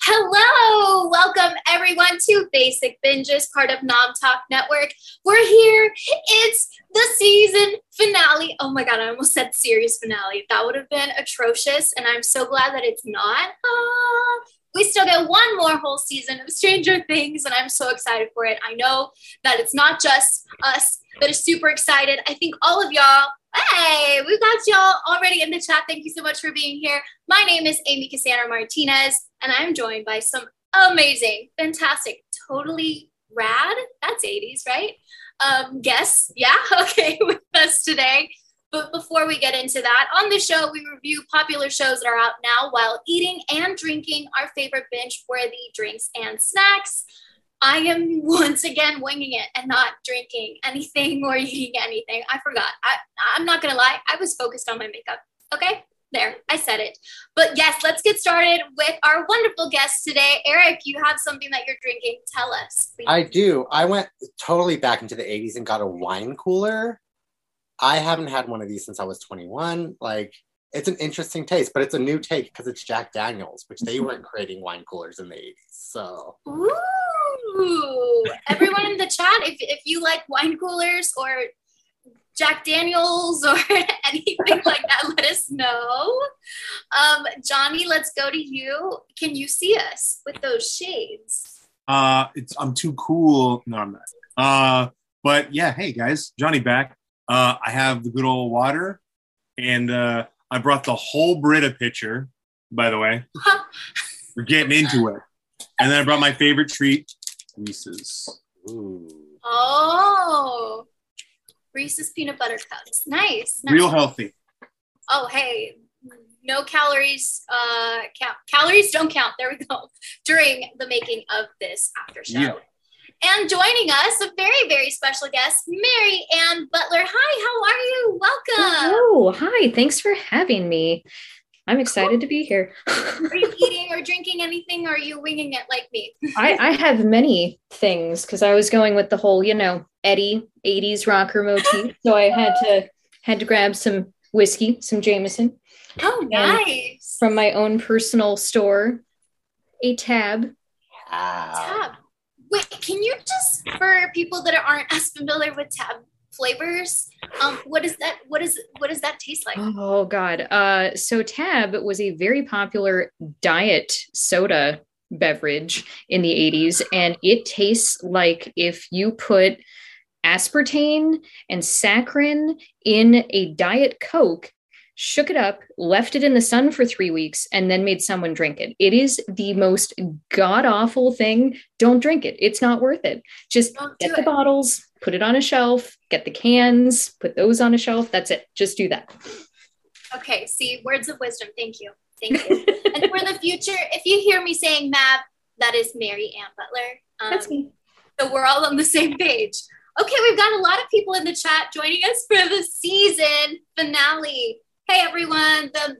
Hello, welcome everyone to Basic Binges, part of Nom Talk Network. We're here. It's the season finale. Oh my god, I almost said series finale. That would have been atrocious, and I'm so glad that it's not. Ah, we still get one more whole season of Stranger Things, and I'm so excited for it. I know that it's not just us that is super excited. I think all of y'all Hey, we've got y'all already in the chat. Thank you so much for being here. My name is Amy Cassandra Martinez, and I'm joined by some amazing, fantastic, totally rad, that's 80s, right? Um, guests, yeah, okay, with us today. But before we get into that, on the show, we review popular shows that are out now while eating and drinking our favorite binge worthy drinks and snacks. I am once again winging it and not drinking anything or eating anything. I forgot. I, I'm not going to lie. I was focused on my makeup. Okay. There, I said it. But yes, let's get started with our wonderful guest today. Erric, you have something that you're drinking. Tell us. Please. I do. I went totally back into the 80s and got a wine cooler. I haven't had one of these since I was 21. Like, it's an interesting taste, but it's a new take because it's Jack Daniels, which they weren't creating wine coolers in the 80s. So. Ooh. Everyone in the chat, if, if you like wine coolers or Jack Daniels or anything like that, let us know. Um, Johnny, let's go to you. Can you see us with those shades? Uh, it's I'm too cool. No, I'm not. Uh, but yeah, hey guys, Johnny back. Uh, I have the good old water, and uh, I brought the whole Brita pitcher. By the way, we're getting into it. And then I brought my favorite treat, Reese's. Ooh. Oh, Reese's peanut butter cups. Nice, nice. Real healthy. Oh, hey, no calories. Uh, count. Calories don't count. There we go. During the making of this after show. Yeah. And joining us, a very, very special guest, Mary Anne Butler. Hi, how are you? Welcome. Oh, hi. Thanks for having me. I'm excited to be here. are you eating or drinking anything, or are you winging it like me? I, I have many things because I was going with the whole, you know, Eddie 80s rocker motif. So I had to had to grab some whiskey, some Jameson. Oh, nice. From my own personal store, a tab. Wow. Tab. Wait, can you just for people that aren't as familiar with tab flavors. Um, what is that? What is what does that taste like? Oh God. Uh, so Tab was a very popular diet soda beverage in the 80s, and it tastes like if you put aspartame and saccharin in a diet coke shook it up, left it in the sun for three weeks, and then made someone drink it. It is the most god awful thing. Don't drink it. It's not worth it. Just get the bottles, put it on a shelf, get the cans, put those on a shelf. That's it. Just do that. Okay. See, words of wisdom. Thank you. Thank you. and for the future, if you hear me saying Mab, that is Mary Anne Butler. Um, That's me. So we're all on the same page. Okay, we've got a lot of people in the chat joining us for the season finale. Hey everyone, the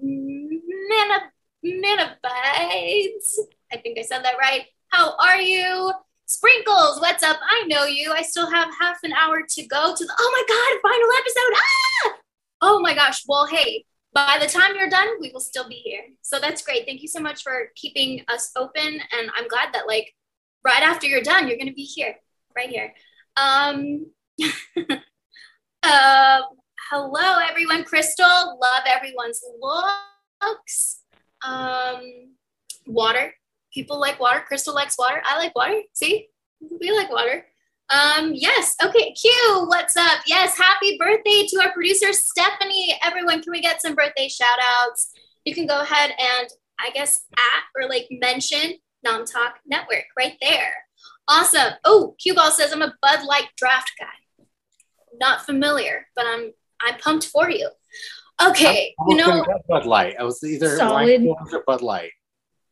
Manabites. I think I said that right. How are you? Sprinkles, what's up? I know you. I still have half an hour to go to the oh my god, final episode. Ah! Oh my gosh. Well, hey, by the time you're done, we will still be here. So that's great. Thank you so much for keeping us open. And I'm glad that like right after you're done, you're gonna be here, right here. Um uh hello everyone. Crystal love everyone's looks. Um water. People like water. Crystal likes water. I like water. See? We like water. Um yes. Okay q what's up? Yes happy birthday to our producer stephanie. Everyone can we get some birthday shout outs you can go ahead and i guess at or like mention nom talk network right there. Awesome. Oh Cue Ball says i'm a bud light draft guy. Not familiar but i'm I'm pumped for you. Okay, you know Bud Light. I was either solid or Bud Light.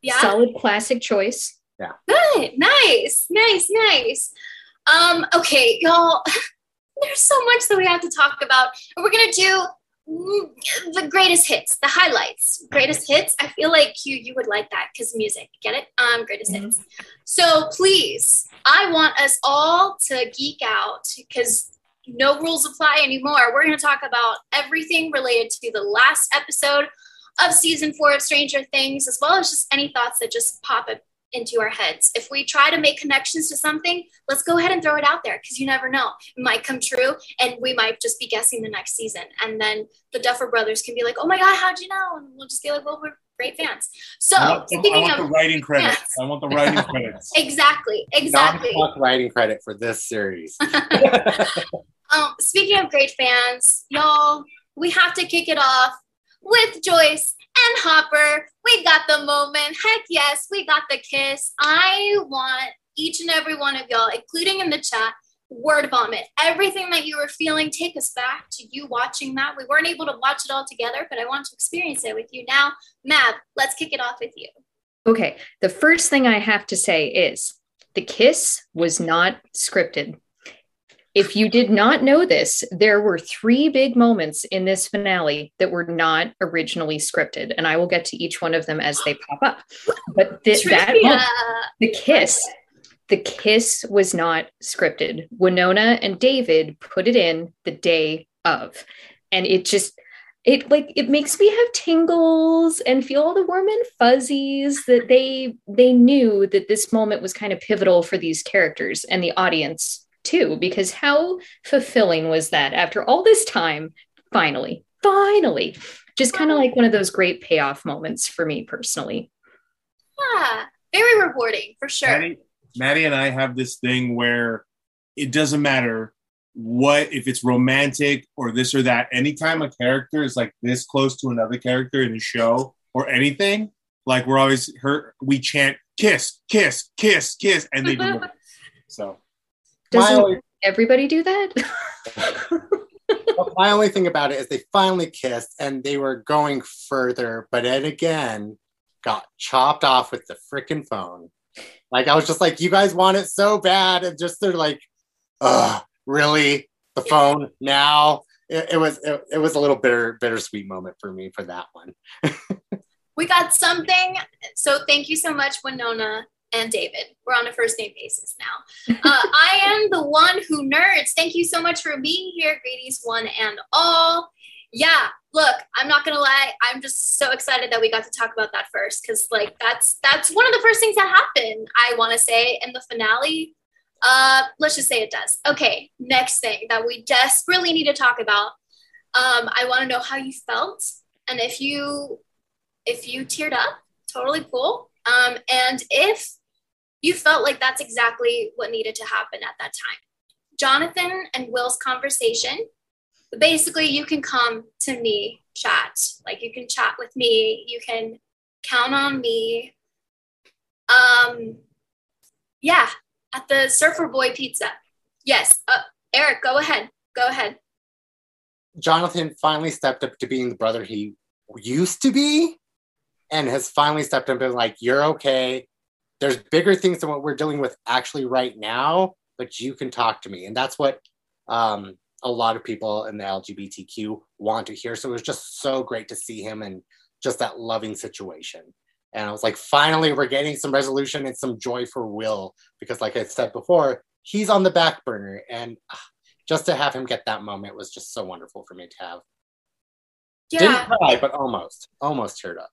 Yeah, solid classic choice. Yeah. Good. Nice. Nice. Nice. Um. Okay, y'all. There's so much that we have to talk about, we're gonna do the greatest hits, the highlights, greatest hits. I feel like you you would like that because music, get it? Um, greatest mm-hmm. hits. So please, I want us all to geek out because no rules apply anymore. We're going to talk about everything related to the last episode of season four of Stranger Things, as well as just any thoughts that just pop into our heads. If we try to make connections to something, let's go ahead and throw it out there because you never know. It might come true and we might just be guessing the next season. And then the Duffer brothers can be like, oh my God, how'd you know? And we'll just be like, well, we're great fans. So I want, the, I speaking want the writing credits. Yes. I want the writing credits. exactly, exactly. Non-fuck writing credit for this series. Um, speaking of great fans, y'all, we have to kick it off with Joyce and Hopper. We got the moment. Heck yes, we got the kiss. I want each and every one of y'all, including in the chat, word vomit. Everything that you were feeling, take us back to you watching that. We weren't able to watch it all together, but I want to experience it with you now. Mab, let's kick it off with you. Okay, the first thing I have to say is the kiss was not scripted. If you did not know this, there were three big moments in this finale that were not originally scripted, and I will get to each one of them as they pop up. But th- that moment, the kiss, the kiss was not scripted. Winona and David put it in the day of, and it just it like it makes me have tingles and feel all the warm and fuzzies that they they knew that this moment was kind of pivotal for these characters and the audience too because how fulfilling was that after all this time finally finally just kind of like one of those great payoff moments for me personally Yeah, very rewarding for sure. Maddie, Maddie and I have this thing where it doesn't matter what if it's romantic or this or that. Anytime a character is like this close to another character in a show or anything, like we're always hurt. We chant kiss, kiss, kiss, kiss, and they do it. So My doesn't only, everybody do that my only thing about it is they finally kissed and they were going further, but it again got chopped off with the freaking phone. Like I was just like, you guys want it so bad, and just they're like, ugh, really? The phone now? It, it was it, it was a little bitter bittersweet moment for me for that one. We got something. So thank you so much, Winona and David. We're on a first name basis now. Uh, I am the one who nerds. Thank you so much for being here. Greetings, one and all. Yeah, look, I'm not gonna lie. I'm just so excited that we got to talk about that first because, like, that's that's one of the first things that happened. I want to say in the finale. Uh, let's just say it does. Okay, next thing that we desperately need to talk about. Um, I want to know how you felt and if you if you teared up, totally cool. Um, and if you felt like that's exactly what needed to happen at that time. Jonathan and Will's conversation, basically, you can come to me, chat. Like you can chat with me, you can count on me. Um, yeah, at the Surfer Boy Pizza. Yes, uh, Erric, go ahead. Go ahead. Jonathan finally stepped up to being the brother he used to be and has finally stepped up and been like, You're okay. There's bigger things than what we're dealing with actually right now, but you can talk to me. And that's what um, a lot of people in the LGBTQ want to hear. So it was just so great to see him and just that loving situation. And I was like, finally, we're getting some resolution and some joy for Will because, like I said before, he's on the back burner. And ah, just to have him get that moment was just so wonderful for me to have. Yeah. Didn't cry, but almost, almost teared up.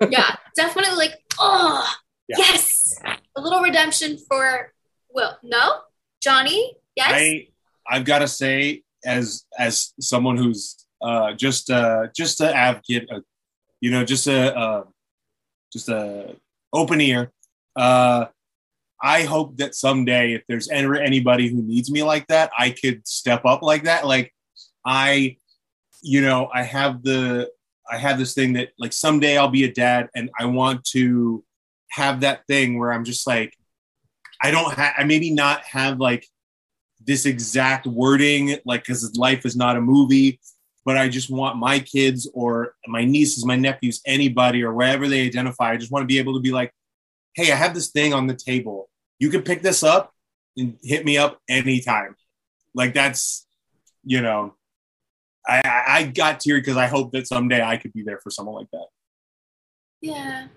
yeah, definitely like, oh, Yeah. yes, a little redemption for Will. No, Johnny, yes, I I've got to say, as as someone who's uh, just uh, just an advocate, uh, you know, just a uh, just a open ear. Uh, I hope that someday, if there's ever anybody who needs me like that, I could step up like that. Like I, you know, I have the I have this thing that like someday I'll be a dad, and I want to have that thing where I'm just like, I don't have, I maybe not have like this exact wording, like, because life is not a movie, but I just want my kids or my nieces, my nephews, anybody or wherever they identify, I just want to be able to be like, hey, I have this thing on the table. You can pick this up and hit me up anytime. Like, that's, you know, I, I got teary because I hope that someday I could be there for someone like that. yeah.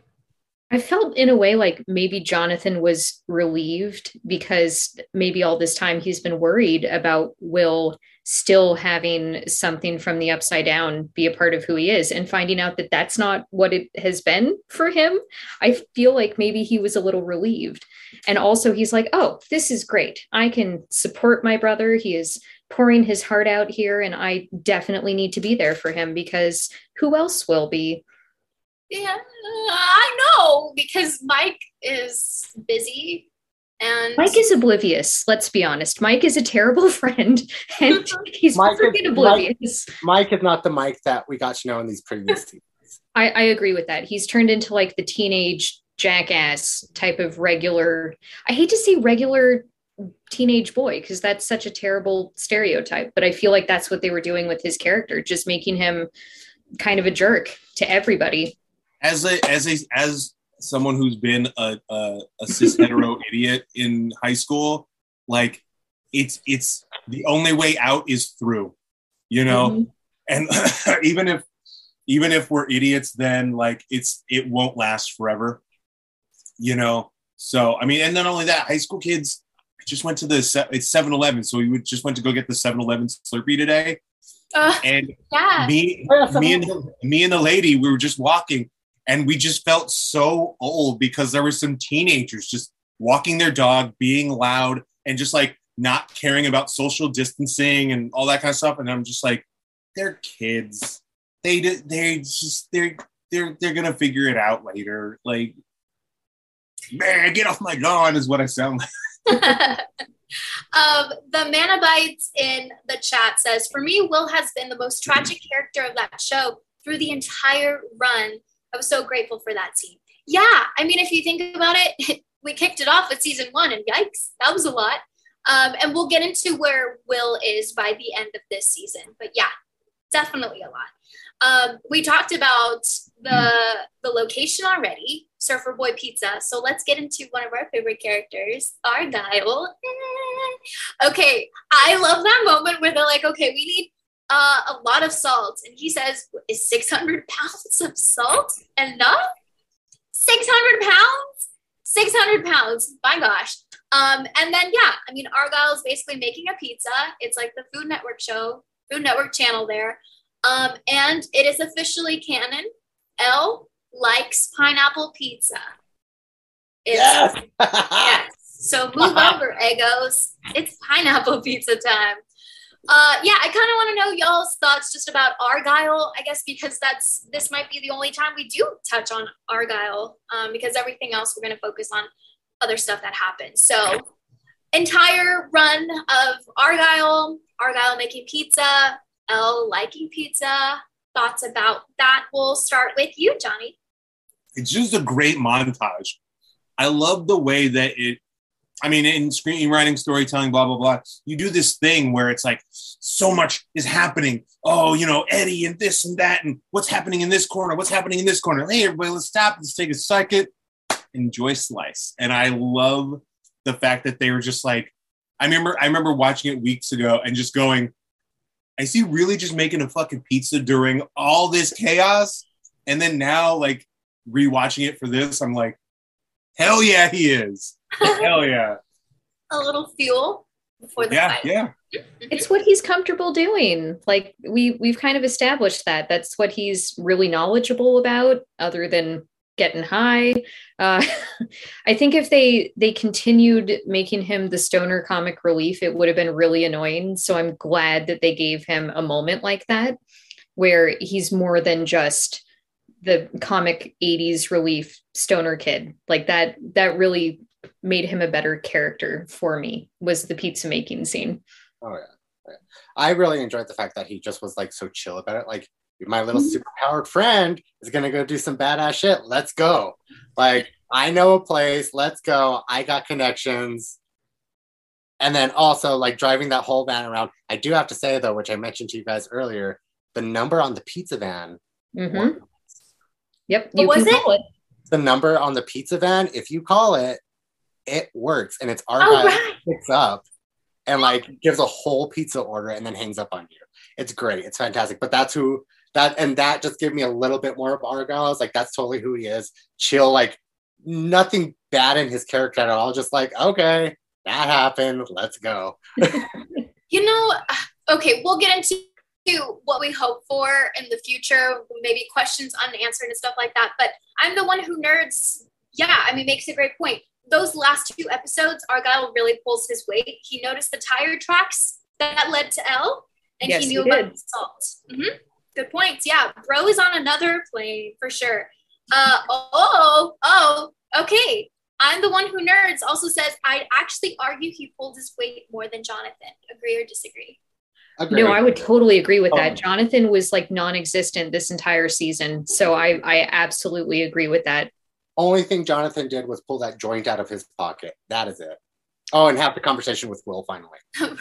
I felt in a way like maybe Jonathan was relieved because maybe all this time he's been worried about Will still having something from the upside down be a part of who he is and finding out that that's not what it has been for him. I feel like maybe he was a little relieved. And also, he's like, oh, this is great. I can support my brother. He is pouring his heart out here, and I definitely need to be there for him because who else will be? Yeah, I know because Mike is busy and Mike is oblivious. Let's be honest. Mike is a terrible friend, and he's Mike freaking is- oblivious. Mike is not the Mike that we got to know in these previous seasons. I, I agree with that. He's turned into like the teenage jackass type of regular. I hate to say regular teenage boy because that's such a terrible stereotype, but I feel like that's what they were doing with his character, just making him kind of a jerk to everybody. As a as a as someone who's been a a, a cis hetero idiot in high school, like it's it's the only way out is through, you know. Mhm. And even if even if we're idiots, then like it's it won't last forever, you know. So I mean, and not only that, high school kids just went to the it's 7-Eleven, so we would just went to go get the 7-Eleven Slurpee today, uh, and yeah. me Oh, me and me and the lady we were just walking and we just felt so old because there were some teenagers just walking their dog being loud and just like not caring about social distancing and all that kind of stuff. And i'm just like they're kids. They they just they're they're they're gonna figure it out later. Like man get off my lawn is what i sound like. Um, the Manabites in the chat says, For me, Will has been the most tragic character of that show through the entire run. I was so grateful for that scene. Yeah, I mean, if you think about it, we kicked it off with season one, and yikes, that was a lot. Um, and we'll get into where Will is by the end of this season. But yeah, definitely a lot. Um, we talked about the the location already, Surfer Boy Pizza. So let's get into one of our favorite characters, Argyle. Okay, I love that moment where they're like, "Okay, we need uh, a lot of salt," and he says, "Is six hundred pounds of salt enough? Six hundred pounds? Six hundred pounds? My gosh!" Um, and then yeah, I mean, Argyle is basically making a pizza. It's like the Food Network show, Food Network channel there. Um, and it is officially canon. El likes pineapple pizza. It's, Yes. yes. So move over, Eggos. It's pineapple pizza time. Uh, yeah, I kind of want to know y'all's thoughts just about Argyle. I guess because that's this might be the only time we do touch on Argyle, um, because everything else we're going to focus on other stuff that happens. So entire run of Argyle, Argyle making pizza, El liking pizza. Thoughts about that? We'll start with you, Johnny. it's just a great montage. I love the way that it, I mean, in screenwriting, storytelling, blah, blah, blah, you do this thing where it's like so much is happening. Oh, you know, Eddie and this and that, and what's happening in this corner, what's happening in this corner. Hey, everybody, let's stop, let's take a second, enjoy Slice. And I love the fact that they were just like, I remember, I remember watching it weeks ago and just going, I see really just making a fucking pizza during all this chaos? And then now, like, rewatching it for this, I'm like, hell yeah, he is. Hell yeah. A little fuel before the Yeah, fight. yeah. It's what he's comfortable doing. Like we we've kind of established that. That's what he's really knowledgeable about, other than getting high. Uh, I think if they they continued making him the stoner comic relief, it would have been really annoying. So I'm glad that they gave him a moment like that, where he's more than just the comic 80s relief stoner kid like that that really made him a better character for me was the pizza making scene Oh yeah. yeah. I really enjoyed the fact that he just was like so chill about it. Like my little superpowered friend is gonna go do some badass shit. Let's go. Like I know a place. Let's go. I got connections. And then also like driving that whole van around. I do have to say though, which I mentioned to you guys earlier, the number on the pizza van. Mhm. Yep. What was it? it. The number on the pizza van, if you call it, it works, and it's our Oh, guy right. picks up and like gives a whole pizza order and then hangs up on you. It's great. It's fantastic. But that's who that and that just gave me a little bit more of Argyle. I was like, that's totally who he is. Chill, like nothing bad in his character at all. Just like, okay, that happened. Let's go. You know, okay, we'll get into what we hope for in the future, maybe questions unanswered and stuff like that. But I'm the one who nerds. Yeah, I mean, makes a great point. Those last two episodes, Argyle really pulls his weight. He noticed the tire tracks that led to El, and Yes, he knew he about did. the salt. hmm Good points. Yeah, bro is on another plane for sure. Uh oh, oh, okay. I'm the one who nerds also says I'd actually argue he pulled his weight more than Jonathan. Agree or disagree? Agreed. No, I would totally agree with Oh. that. Jonathan was like non-existent this entire season, so I I absolutely agree with that. Only thing Jonathan did was pull that joint out of his pocket. That is it. Oh, and have the conversation with Will finally. Those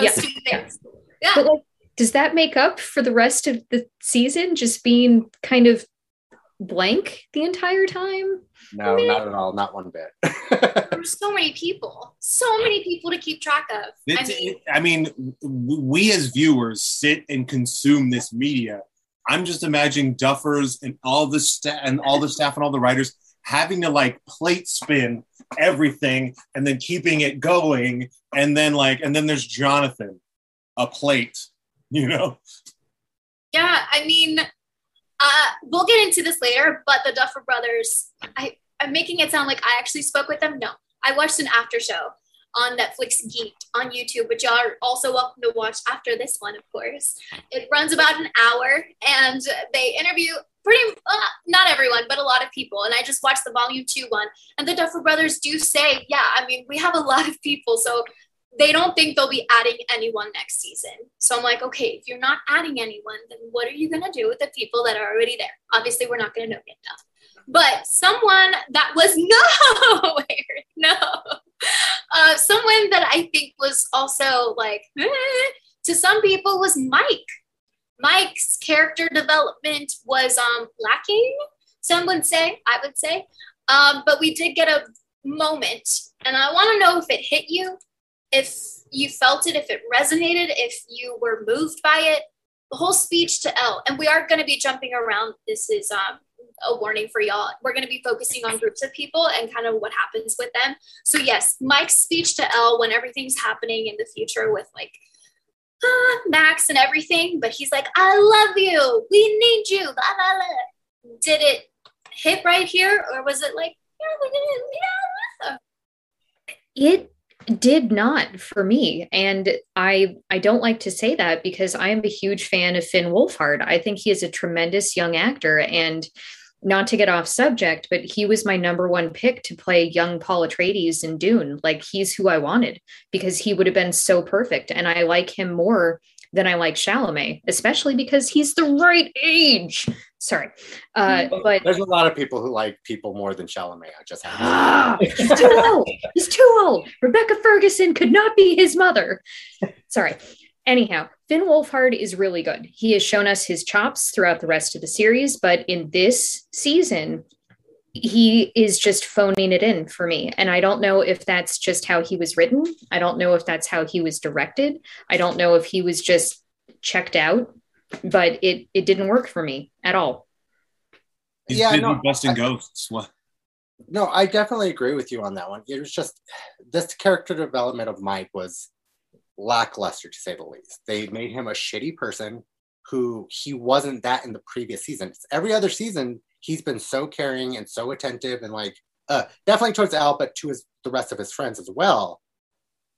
Yeah. two things. Yeah. But like, does that make up for the rest of the season just being kind of blank the entire time? No, Meh. not at all. Not one bit. There's so many people, so many people to keep track of. I mean, it- I mean, we as viewers sit and consume this media. I'm just imagining duffers and all the staff and all the staff and all the writers having to like plate spin everything and then keeping it going. And then like, and then there's Jonathan, a plate, you know? yeah, I mean, uh, we'll get into this later, but the Duffer Brothers, I, I'm making it sound like I actually spoke with them. No, I watched an after show on Netflix Geeked on YouTube, which y'all are also welcome to watch after this one, of course. It runs about an hour and they interview pretty, uh, not everyone, but a lot of people. And I just watched the volume two one. And the Duffer Brothers do say, yeah, I mean, we have a lot of people. So they don't think they'll be adding anyone next season. So I'm like, okay, if you're not adding anyone, then what are you going to do with the people that are already there? Obviously, we're not going to know yet. But someone that was nowhere, no, uh, someone that I think was also like, eh, to some people was Mike. Mike's character development was um, lacking, some would say, I would say. Um, but we did get a moment, and I want to know if it hit you, if you felt it, if it resonated, if you were moved by it. The whole speech to El, and we are going to be jumping around. This is um, a warning for y'all. We're going to be focusing on groups of people and kind of what happens with them. So, yes, Mike's speech to El when everything's happening in the future with like ah, Max and everything, but he's like, I love you. We need you. Did it hit right here, or was it like, yeah, It did not for me. And i i don't like to say that because i am a huge fan of finn wolfhard. I think he is a tremendous young actor. And not to get off subject but he was my number one pick to play young paul atreides in dune like he's who i wanted because he would have been so perfect and i like him more than i like chalamet especially because he's the right age sorry uh but There's a lot of people who like people more than Chalamet. I just have Ah, he's too old. He's too old. Rebecca Ferguson could not be his mother. Sorry. Anyhow, Finn Wolfhard is really good. He has shown us his chops throughout the rest of the series, but in this season, he is just phoning it in for me. And I don't know if that's just how he was written. I don't know if that's how he was directed. I don't know if he was just checked out, but it it didn't work for me at all. He's Yeah, no, busting I- ghosts. What? No, I definitely agree with you on that one. It was just this character development of Mike was lackluster to say the least. They made him a shitty person who he wasn't that in the previous season. Every other season, he's been so caring and so attentive and like uh definitely towards Al, but to his the rest of his friends as well.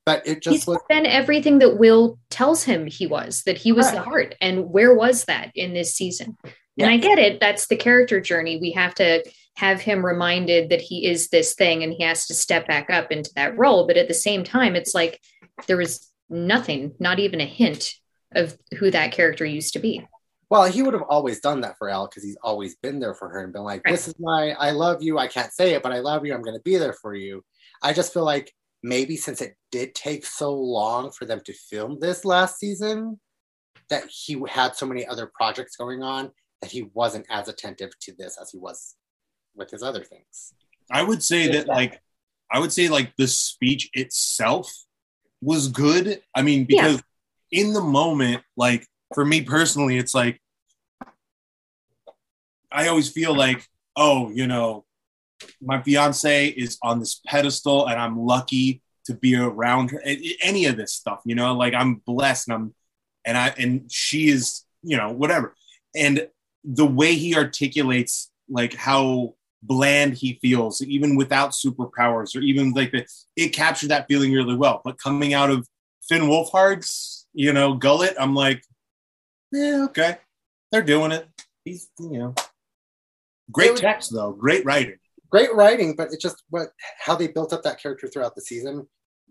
But it just He's was been everything that Will tells him he was, that he was the heart. And where was that in this season? Yeah. And I get it. That's the character journey. We have to have him reminded that he is this thing and he has to step back up into that role. But at the same time, it's like there was nothing, not even a hint of who that character used to be. Well, he would have always done that for El because he's always been there for her and been like, Right. "This is my, I love you. I can't say it, but I love you. I'm going to be there for you." I just feel like maybe since it did take so long for them to film this last season, that he had so many other projects going on that he wasn't as attentive to this as he was with his other things. I would say that like I would say like the speech itself was good. I mean, because in the moment, like for me personally, it's like I always feel like, oh, you know, my fiance is on this pedestal and I'm lucky to be around her. Any of this stuff, you know, like I'm blessed and I'm, and I, and she is, you know, whatever. And the way he articulates like how bland he feels, even without superpowers or even like the, it captured that feeling really well. But coming out of Finn Wolfhard's, you know, gullet, I'm like, yeah, okay, they're doing it. He's, you know, great text though, great writing great writing, but it's just what how they built up that character throughout the season.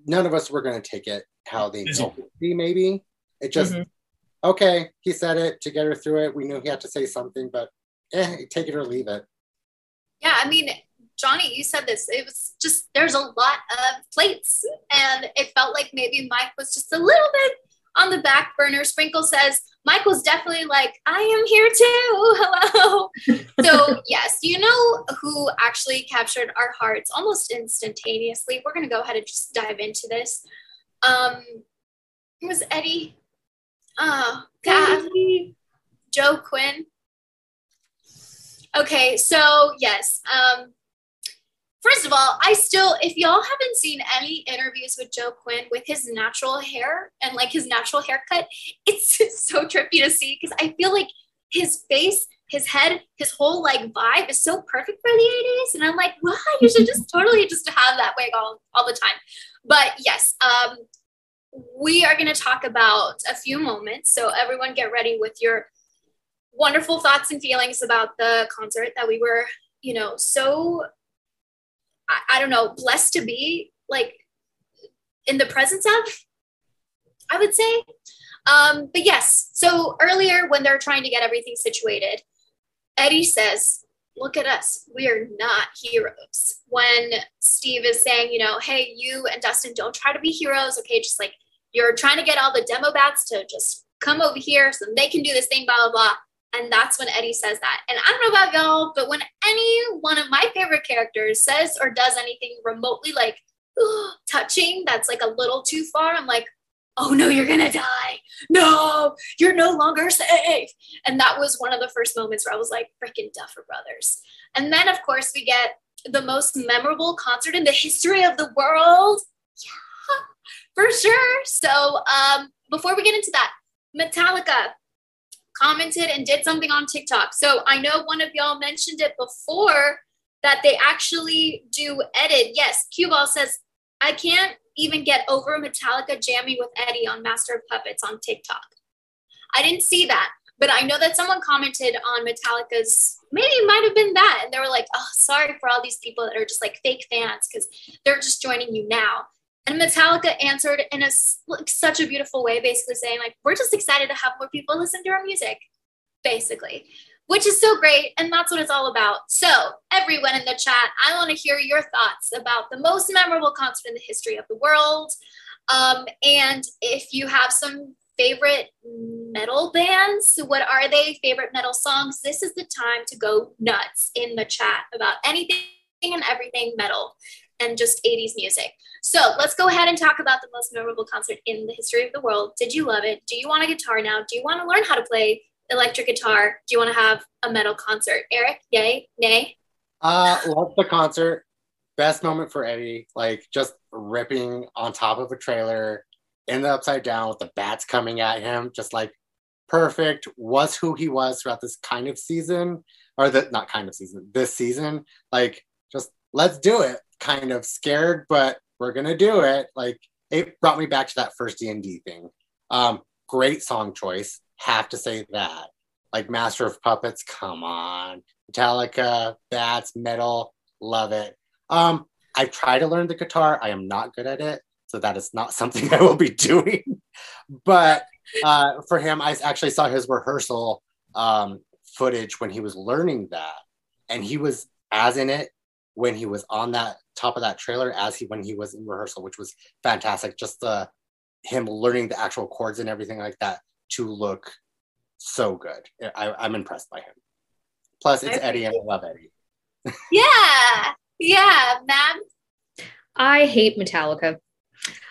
None of us were going to take it how they built it be. Maybe it just mm-hmm. okay. He said it to get her through it. We knew he had to say something, but eh, take it or leave it. Yeah, I mean, Johnny, you said this. It was just there's a lot of plates, and it felt like maybe Mike was just a little bit on the back burner. Sprinkle says Michael's definitely like, I am here too. Hello. so, yes, you know who actually captured our hearts almost instantaneously? We're going to go ahead and just dive into this. Um, it was Eddie. Oh, God. Joe Quinn. Okay, so yes, um, first of all, I still, if y'all haven't seen any interviews with Joe Quinn with his natural hair and like his natural haircut, it's so trippy to see because I feel like his face, his head, his whole like vibe is so perfect for the 80s. And I'm like, wow, you should just totally just have that wig all, all the time. But yes, um, we are going to talk about a few moments. So everyone get ready with your wonderful thoughts and feelings about the concert that we were, you know, so I, I don't know, blessed to be like in the presence of, I would say. Um, but yes, so earlier when they're trying to get everything situated, Eddie says, Look at us. We are not heroes. When Steve is saying, you know, hey, you and Dustin don't try to be heroes. Okay, just like you're trying to get all the demo bats to just come over here so they can do this thing, blah, blah, blah. And that's when Eddie says that. And I don't know about y'all, but when any one of my favorite characters says or does anything remotely like touching that's like a little too far, I'm like, oh no, you're gonna die. No, you're no longer safe. And that was one of the first moments where I was like, freaking Duffer Brothers. And then, of course, we get the most memorable concert in the history of the world. Yeah, for sure. So, um, before we get into that, Metallica commented and did something on TikTok. So I know one of y'all mentioned it before that they actually do edit. Yes, Cue Ball says, I can't even get over Metallica jamming with Eddie on Master of Puppets on TikTok. I didn't see that, but I know that someone commented on Metallica's, maybe it might have been that. And they were like, oh, sorry for all these people that are just like fake fans because they're just joining you now. And Metallica answered in a like, such a beautiful way, basically saying like, "We're just excited to have more people listen to our music," basically, which is so great, and that's what it's all about. So, everyone in the chat, I want to hear your thoughts about the most memorable concert in the history of the world, um, and if you have some favorite metal bands, what are they? Favorite metal songs? This is the time to go nuts in the chat about anything and everything metal and just 80s music. So let's go ahead and talk about the most memorable concert in the history of the world. Did you love it? Do you want a guitar now? Do you want to learn how to play electric guitar? Do you want to have a metal concert? Erric, yay, nay? Uh, love the concert. Best moment for Eddie, like just ripping on top of a trailer in the upside down with the bats coming at him, just like perfect. Was who he was throughout this kind of season, or the not kind of season, this season. Like, just let's do it kind of scared, but we're gonna do it. Like it brought me back to that first D and D thing. Um, great song choice, have to say that. Like Master of Puppets, come on, Metallica, that's Metal, love it. Um, I try to learn the guitar. I am not good at it, so that is not something I will be doing. but uh, for him, I actually saw his rehearsal um, footage when he was learning that, and he was as in it when he was on that top of that trailer as he when he was in rehearsal, which was fantastic. Just the him learning the actual chords and everything like that to look so good. I, am I'm impressed by him. Plus, it's Eddie, and I love Eddie. yeah, yeah, man. I hate Metallica.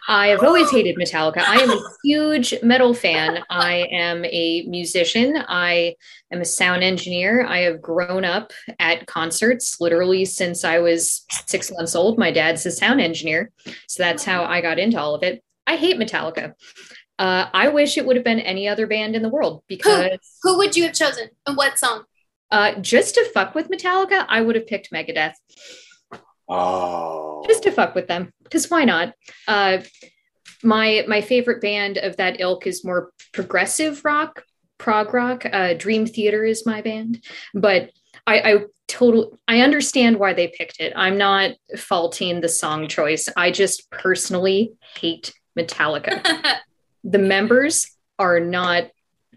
I have always hated Metallica. I am a huge metal fan. I am a musician. I am a sound engineer. I have grown up at concerts literally since I was six months old. My dad's a sound engineer. So that's how I got into all of it. I hate Metallica. Uh, I wish it would have been any other band in the world because who, who would you have chosen and what song? Uh, just to fuck with Metallica, I would have picked Megadeth. Oh. Just to fuck with them, because why not? Uh, my my favorite band of that ilk is more progressive rock, prog rock. Uh, Dream Theater is my band, but I, I total I understand why they picked it. I'm not faulting the song choice. I just personally hate Metallica. the members are not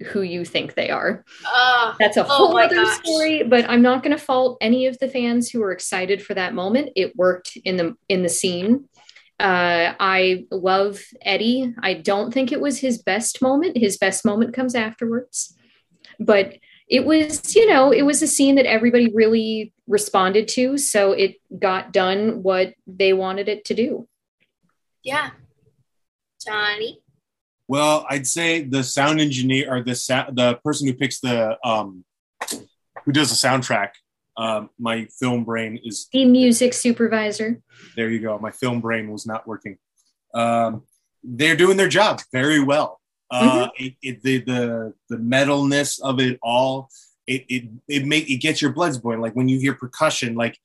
who you think they are. Uh, That's a oh whole my other gosh. story, but I'm not going to fault any of the fans who were excited for that moment. It worked in the in the scene. Uh, I love Eddie. I don't think it was his best moment. His best moment comes afterwards, but it was, you know, it was a scene that everybody really responded to, so it got done what they wanted it to do. yeah. Johnny. Well, I'd say the sound engineer or the sa- the person who picks the um, who does the soundtrack. Um, my film brain is The music supervisor. there. You go. My film brain was not working. Um, they're doing their job very well. Uh, it, it, the the the metalness of it all. It it it make it gets your bloods boiling. Like when you hear percussion, like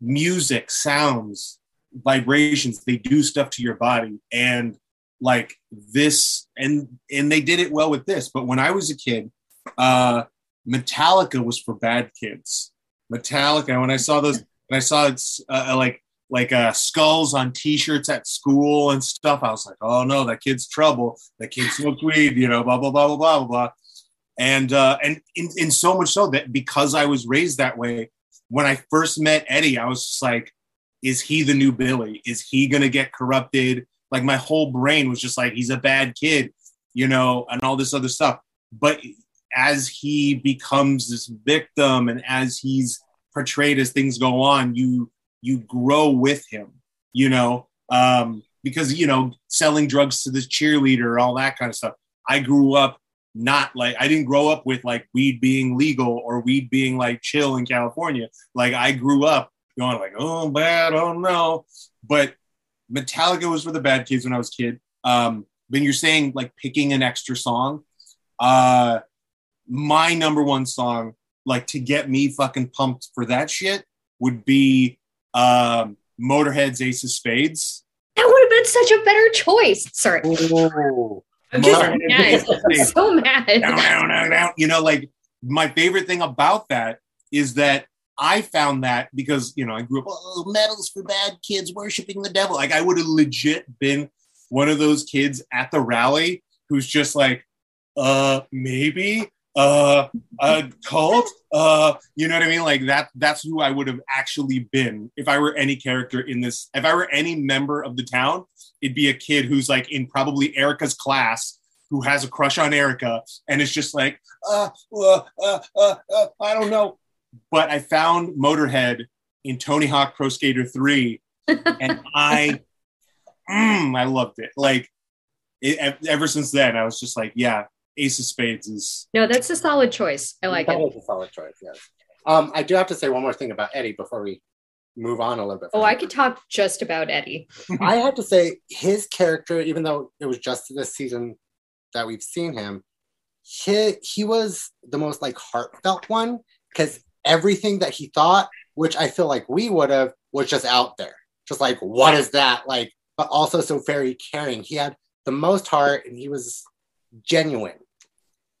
music, sounds, vibrations. They do stuff to your body, and like this and and they did it well with this. But when i was a kid uh metallica was for bad kids. Metallica when i saw those when i saw it's uh, like like uh skulls on t-shirts at school and stuff i was like oh no that kid's trouble. That kid smoked weed you know blah blah blah blah blah blah. Blah and uh and in, in so much so that because i was raised that way when i first met eddie i was just like is he the new billy? Is he gonna get corrupted like my whole brain was just like he's a bad kid you know and all this other stuff. But as he becomes this victim and as he's portrayed as things go on you you grow with him you know? Um because you know selling drugs to this cheerleader all that kind of stuff. I grew up not like i didn't grow up with like weed being legal or weed being like chill in california. Like i grew up going like oh bad oh no. But Metallica was for the bad kids when I was a kid. Um, when you're saying like picking an extra song, uh, my number one song, like to get me fucking pumped for that shit, would be um, Motorhead's Ace of Spades. That would have been such a better choice. Sorry. Ooh. I'm just Motorhead's mad. Ace of I'm Spades. so mad. Down, down, down, down. You know, like my favorite thing about that is that I found that because you know I grew up, oh, medals for bad kids worshiping the devil. Like I would have legit been one of those kids at the rally who's just like, uh, maybe, uh, a cult, uh, you know what I mean? Like that. That's who I would have actually been if I were any character in this. If I were any member of the town, it'd be a kid who's like in probably Erica's class who has a crush on Erica and it's just like, uh, uh, uh, uh, uh, I don't know. But I found Motorhead in Tony Hawk Pro Skater 3 and I, mm, I loved it. Like, it, ever since then, I was just like, yeah, Ace of Spades is. No, that's a solid choice. I like that it. was a solid choice, yes. Um, I do have to say one more thing about Eddie before we move on a little bit. Oh, I could talk just about Eddie. I have to say his character, even though it was just this season that we've seen him, he he was the most like heartfelt one because everything that he thought, which I feel like we would have, was just out there, just like what is that like, but also so very caring. He had the most heart, and he was genuine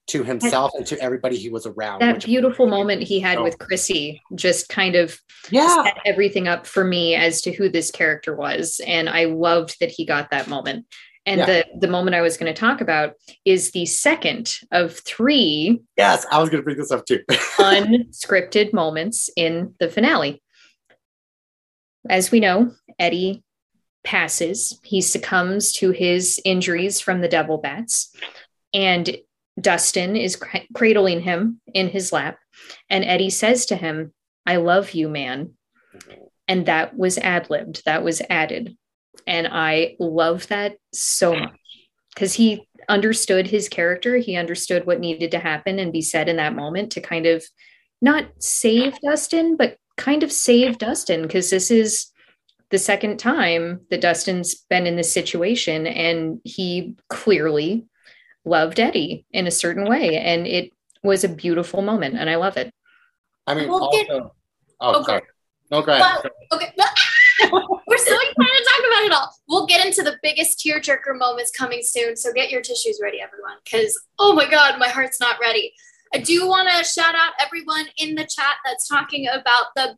to himself and to everybody he was around. That beautiful moment he had Oh. with Chrissy just kind of yeah, set everything up for me as to who this character was. And I loved that he got that moment. And Yeah. the, the moment I was going to talk about is the second of three yes, I was gonna bring this up too. unscripted moments in the finale. As we know, Eddie passes. He succumbs to his injuries from the devil bats. And Dustin is cr- cradling him in his lap. And Eddie says to him, I love you, man. And that was ad libbed, that was added. And I love that so much because he understood his character. He understood what needed to happen and be said in that moment to kind of not save Dustin, but kind of save Dustin because this is the second time that Dustin's been in this situation and he clearly loved Eddie in a certain way. And it was a beautiful moment and I love it. I mean, We'll also, get- oh, Okay. sorry. No, go ahead. Well, okay. So excited to talk about it all. We'll get into the biggest tearjerker moments coming soon. So get your tissues ready, everyone, because oh my god, my heart's not ready. I do want to shout out everyone in the chat that's talking about the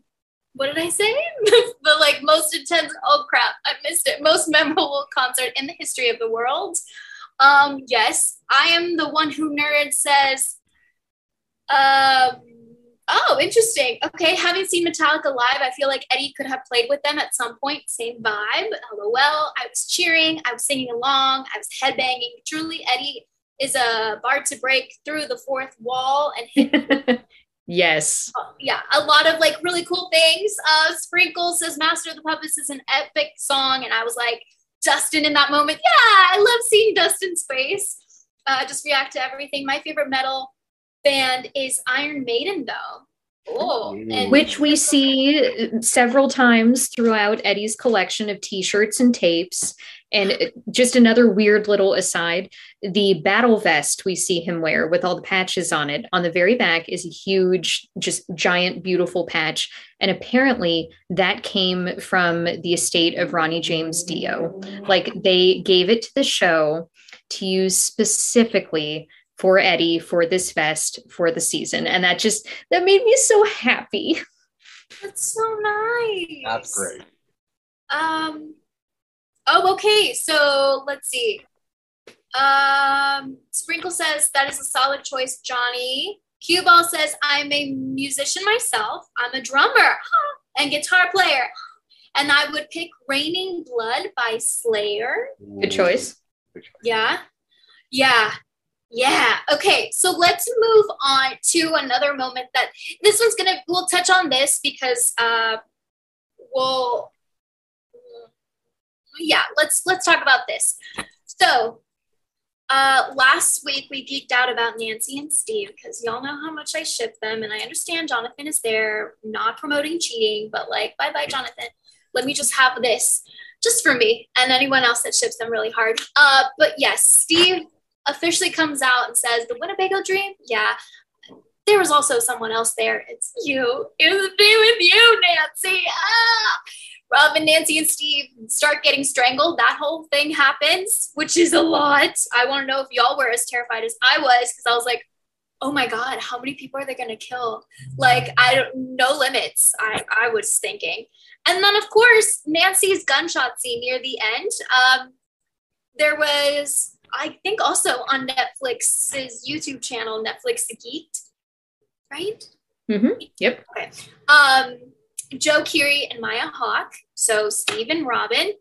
what did I say? the like most intense. Oh crap, I missed it. Most memorable concert in the history of the world. Um, yes, I am the one who nerd says. Um, oh, interesting. Okay, having seen Metallica live, I feel like Eddie could have played with them at some point. Same vibe. LOL. I was cheering. I was singing along. I was headbanging. Truly, Eddie is a bard to break through the fourth wall and hit yes. uh, yeah, a lot of like really cool things. Uh, Sprinkle says Master of the Puppets is an epic song. And I was like, Dustin in that moment. Yeah, I love seeing Dustin's face. Uh, just react to everything. My favorite metal band is Iron Maiden, though. Oh, and Which we see several times throughout Eddie's collection of t shirts and tapes. And just another weird little aside the battle vest we see him wear with all the patches on it on the very back is a huge, just giant, beautiful patch. And apparently that came from the estate of Ronnie James Dio. Like they gave it to the show to use specifically for Eddie for this vest for the season. And that just, that made me so happy. that's so nice. That's great. Um. Oh, okay. So let's see. Um, Sprinkle says that is a solid choice, Johnny. Cue Ball says I'm a musician myself. I'm a drummer and guitar player, and I would pick "Raining Blood" by Slayer. Good choice. Good choice. Yeah, yeah, yeah. Okay, so let's move on to another moment that this one's gonna. We'll touch on this because uh, we'll yeah let's let's talk about this so uh last week we geeked out about nancy and steve because y'all know how much i ship them and i understand jonathan is there not promoting cheating but like bye bye jonathan let me just have this just for me and anyone else that ships them really hard uh but yes steve officially comes out and says the winnebago dream yeah there was also someone else there it's you it was me with you nancy ah Rob and Nancy and Steve start getting strangled. That whole thing happens, which is a lot. I want to know if y'all were as terrified as I was because I was like, oh my God, how many people are they going to kill? Like, I don't, no limits, I, I was thinking. And then, of course, Nancy's gunshot scene near the end. Um, there was, I think, also on Netflix's YouTube channel, Netflix the Geeked, right? Mm-hmm. Yep. um, Joe Keery and Maya Hawke, so Steve and Robin,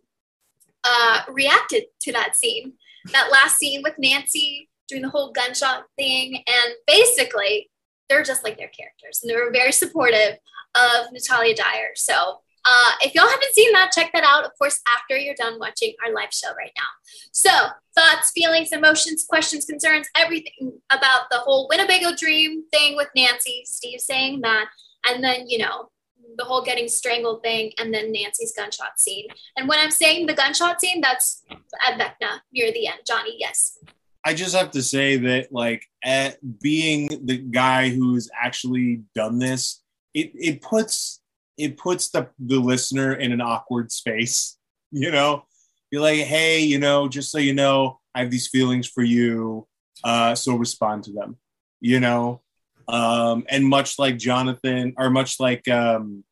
uh, reacted to that scene, that last scene with Nancy doing the whole gunshot thing. And basically, they're just like their characters. And they were very supportive of Natalia Dyer. So uh, if y'all haven't seen that, check that out, of course, after you're done watching our live show right now. So, thoughts, feelings, emotions, questions, concerns, everything about the whole Winnebago dream thing with Nancy, Steve saying that, and then, you know, the whole getting strangled thing, and then Nancy's gunshot scene. And when I'm saying the gunshot scene, that's at Vecna near the end. Johnny, yes. I just have to say that, like, at being the guy who's actually done this, it it puts it puts the the listener in an awkward space. You know, you're like, hey, you know, just so you know, I have these feelings for you, uh, so respond to them. You know, um, and much like Jonathan, or much like, um,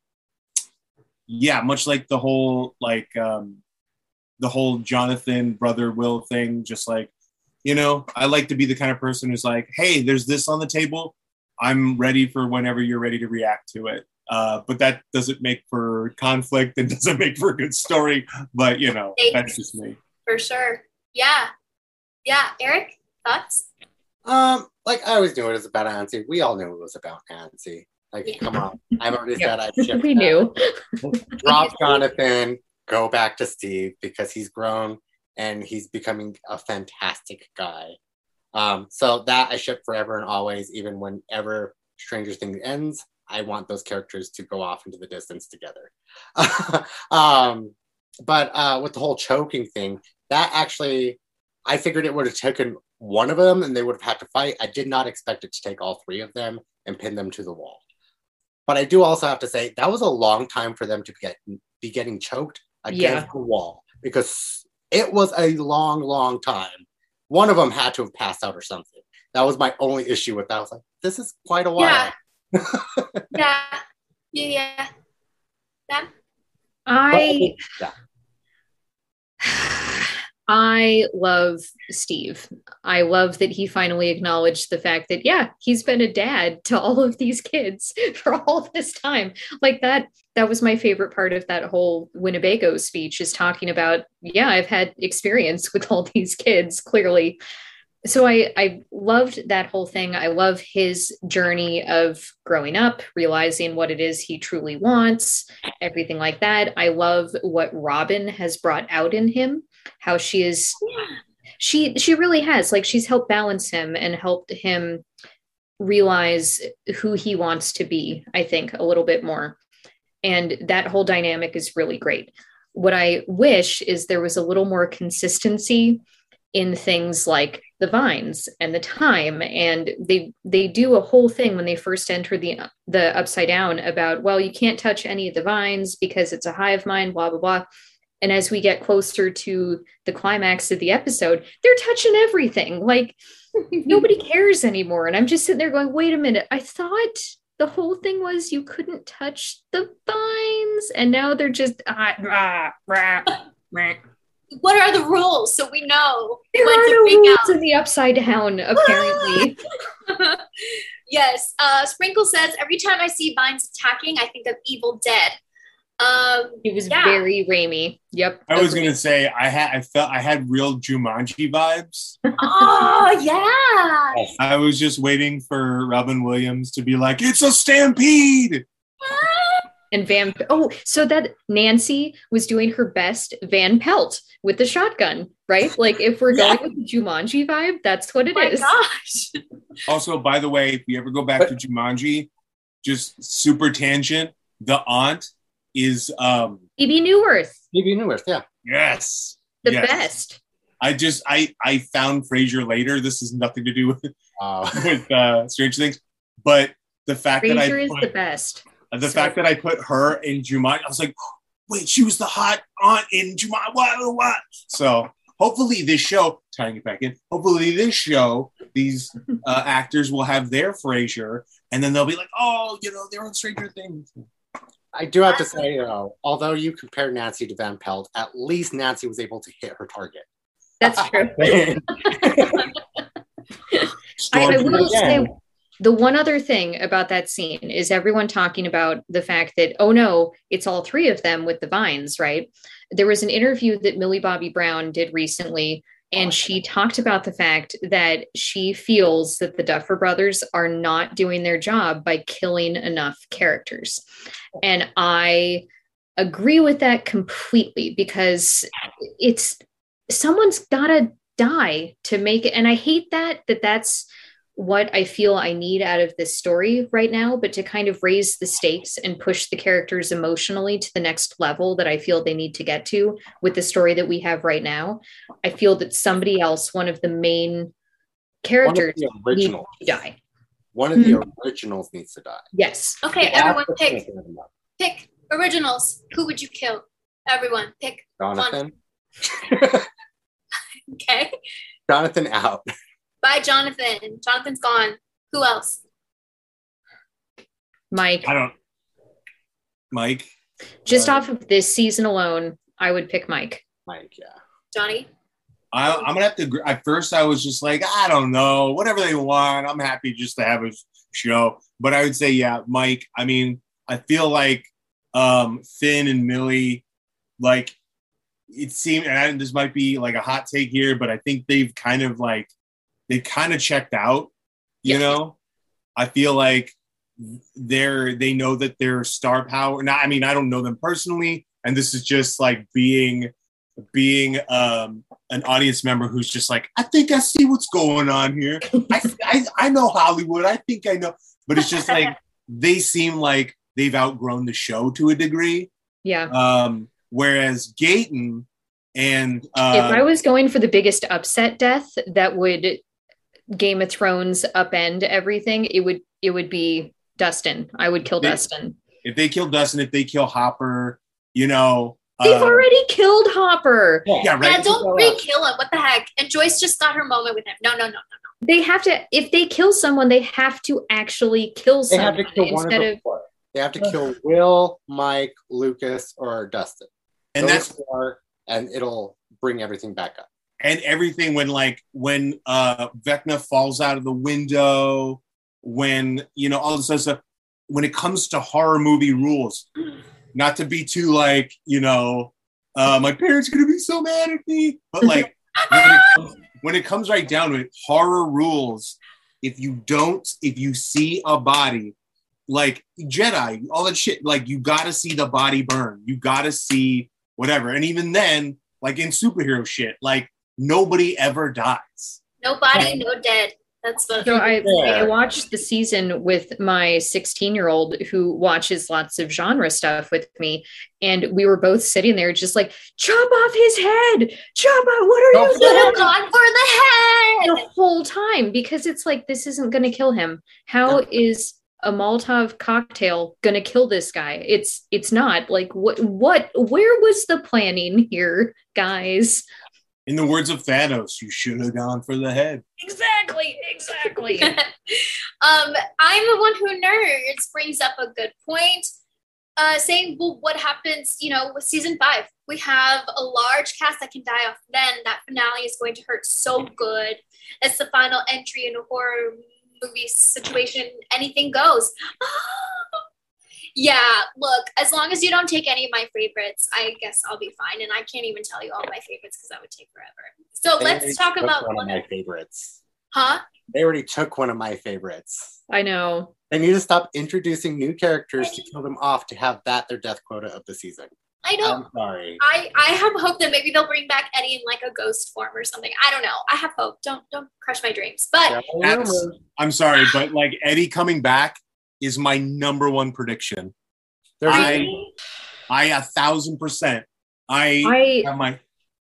yeah, much like the whole like um, the whole Jonathan brother Will thing, just like you know, I like to be the kind of person who's like, hey, there's this on the table. I'm ready for whenever you're ready to react to it. Uh, but that doesn't make for conflict and doesn't make for a good story. But you know, that's just me. For sure. Yeah. Yeah. Eric, thoughts? Um, like I always knew it was about Nancy. We all knew it was about Nancy. Like, Yeah. come on. I've already Yeah. said I shipped we knew. Drop Jonathan. go back to Steve because he's grown and he's becoming a fantastic guy. Um, so that I ship forever and always, even whenever Stranger Things ends, I want those characters to go off into the distance together. um, but uh, with the whole choking thing, that actually, I figured it would have taken one of them and they would have had to fight. I did not expect it to take all three of them and pin them to the wall. But I do also have to say that was a long time for them to get be getting choked against yeah. the wall because it was a long, long time. One of them had to have passed out or something. That was my only issue with that. I was like, this is quite a while. Yeah. Yeah. Yeah. Oh, yeah. I. yeah. I love Steve. I love that he finally acknowledged the fact that, yeah, he's been a dad to all of these kids for all this time. Like that, that was my favorite part of that whole Winnebago speech is talking about, yeah, I've had experience with all these kids, clearly. So I, I loved that whole thing. I love his journey of growing up, realizing what it is he truly wants, everything like that. I love what Robin has brought out in him how she is she she really has like she's helped balance him and helped him realize who he wants to be i think a little bit more and that whole dynamic is really great what i wish is there was a little more consistency in things like the vines and the time and they they do a whole thing when they first enter the the upside down about well you can't touch any of the vines because it's a hive mind blah blah blah and as we get closer to the climax of the episode, they're touching everything. Like nobody cares anymore. And I'm just sitting there going, wait a minute, I thought the whole thing was you couldn't touch the vines. And now they're just ah, ah, rah, rah. What are the rules so we know? There are no rules out. in the upside down, apparently. yes. Uh, Sprinkle says every time I see vines attacking, I think of Evil Dead. Um, he was yeah. very Raimi. Yep. I was gonna say I had I felt I had real Jumanji vibes. oh yeah. I was just waiting for Robin Williams to be like, "It's a stampede." And Van. Oh, so that Nancy was doing her best Van Pelt with the shotgun, right? Like if we're going yeah. with the Jumanji vibe, that's what it oh is. Gosh. Also, by the way, if you ever go back to Jumanji, just super tangent, the aunt is um Bebe Neuwirth. Bebe Neuwirth, yeah. Yes. The yes. best. I just I I found Frasier later. This has nothing to do with uh, with uh, Strange Things, but the fact Frasier that I is put, the best. The so fact that I put her in Jumanji, I was like, wait, she was the hot aunt in Jumanji. What? What? So hopefully this show, tying it back in, hopefully this show, these uh, actors will have their Frasier, and then they'll be like, oh, you know, they're on Stranger Things. I do have to say, though, although you compare Nancy to Van Pelt, at least Nancy was able to hit her target. That's true. I, I will say the one other thing about that scene is everyone talking about the fact that, oh no, it's all three of them with the vines, right? There was an interview that Millie Bobby Brown did recently and oh, she talked about the fact that she feels that the Duffer brothers are not doing their job by killing enough characters. And I agree with that completely because it's someone's got to die to make it. And I hate that, that that's what I feel I need out of this story right now, but to kind of raise the stakes and push the characters emotionally to the next level that I feel they need to get to with the story that we have right now. I feel that somebody else, one of the main characters, the originals, needs to die. One of the mm-hmm. originals needs to die. Yes. Okay, everyone pick. Pick originals. Who would you kill? Everyone pick. Jonathan. okay. Jonathan out. Bye, Jonathan. Jonathan's gone. Who else? Mike. I don't. Mike. Just uh, off of this season alone, I would pick Mike. Mike, yeah. Johnny. I, am gonna have to. At first, I was just like, I don't know, whatever they want. I'm happy just to have a show. But I would say, yeah, Mike. I mean, I feel like um, Finn and Millie, like it seemed, and I, this might be like a hot take here, but I think they've kind of like they kind of checked out. You yeah. know, I feel like they're they know that they're star power. Not, I mean, I don't know them personally, and this is just like being being um, an audience member who's just like, I think I see what's going on here. I, I, I know Hollywood. I think I know. But it's just like they seem like they've outgrown the show to a degree. Yeah. Um, whereas Gaten and uh, if I was going for the biggest upset death that would Game of Thrones upend everything, it would it would be Dustin. I would kill They- Dustin. if they kill Dustin, if they kill Hopper, you know, They've uh, already killed Hopper. yeah, Yeah, right. don't re-kill him. What the heck? And Joyce just got her moment with him. No, no, no, no. No. They have to if they kill someone, they have to actually kill They have someone to kill one of instead of four. They have to kill Will, Mike, Lucas, or Dustin. and Those that's four, and it'll bring everything back up. And everything when like when uh Vecna falls out of the window, when you know all this other stuff. When it comes to horror movie rules, not to be too like you know, uh, my parents are gonna be so mad at me, but like when, it comes, when it comes right down to it, horror rules. If you don't, if you see a body, like Jedi, all that shit, like you gotta see the body burn. You gotta see whatever. And even then, like in superhero shit, like nobody ever dies. Nobody, no dead. That's what. So I, Yeah. I watched the season with my 16 year old who watches lots of genre stuff with me. And we were both sitting there just like, chop off his head. Chop off. What are Don't you Should have doing? gone for the head. The whole time because it's like, this isn't going to kill him. How is a Molotov cocktail going to kill this guy? It's, it's not like what, what, where was the planning here, guys? In the words of Thanos, you should have gone for the head. Exactly. Exactly. um, I'm the one who nerds brings up a good point. Uh, saying, well, what happens, you know, with season five? We have a large cast that can die off then. That finale is going to hurt so good. It's the final entry in a horror movie situation. Anything goes. yeah, look, as long as you don't take any of my favorites, I guess I'll be fine. And I can't even tell you all my favorites because that would take forever. So They let's talk about one one of my favorites. huh? They already took one of my favorites. I know. They need to stop introducing new characters to kill them off to have that their death quota of the season. I don't I'm sorry. I I have hope that maybe they'll bring back Eddie in like a ghost form or something. I don't know. I have hope. Don't don't crush my dreams. But Yeah, I'm sorry, but like Eddie coming back is my number one prediction. I- a- I a thousand percent. I, I my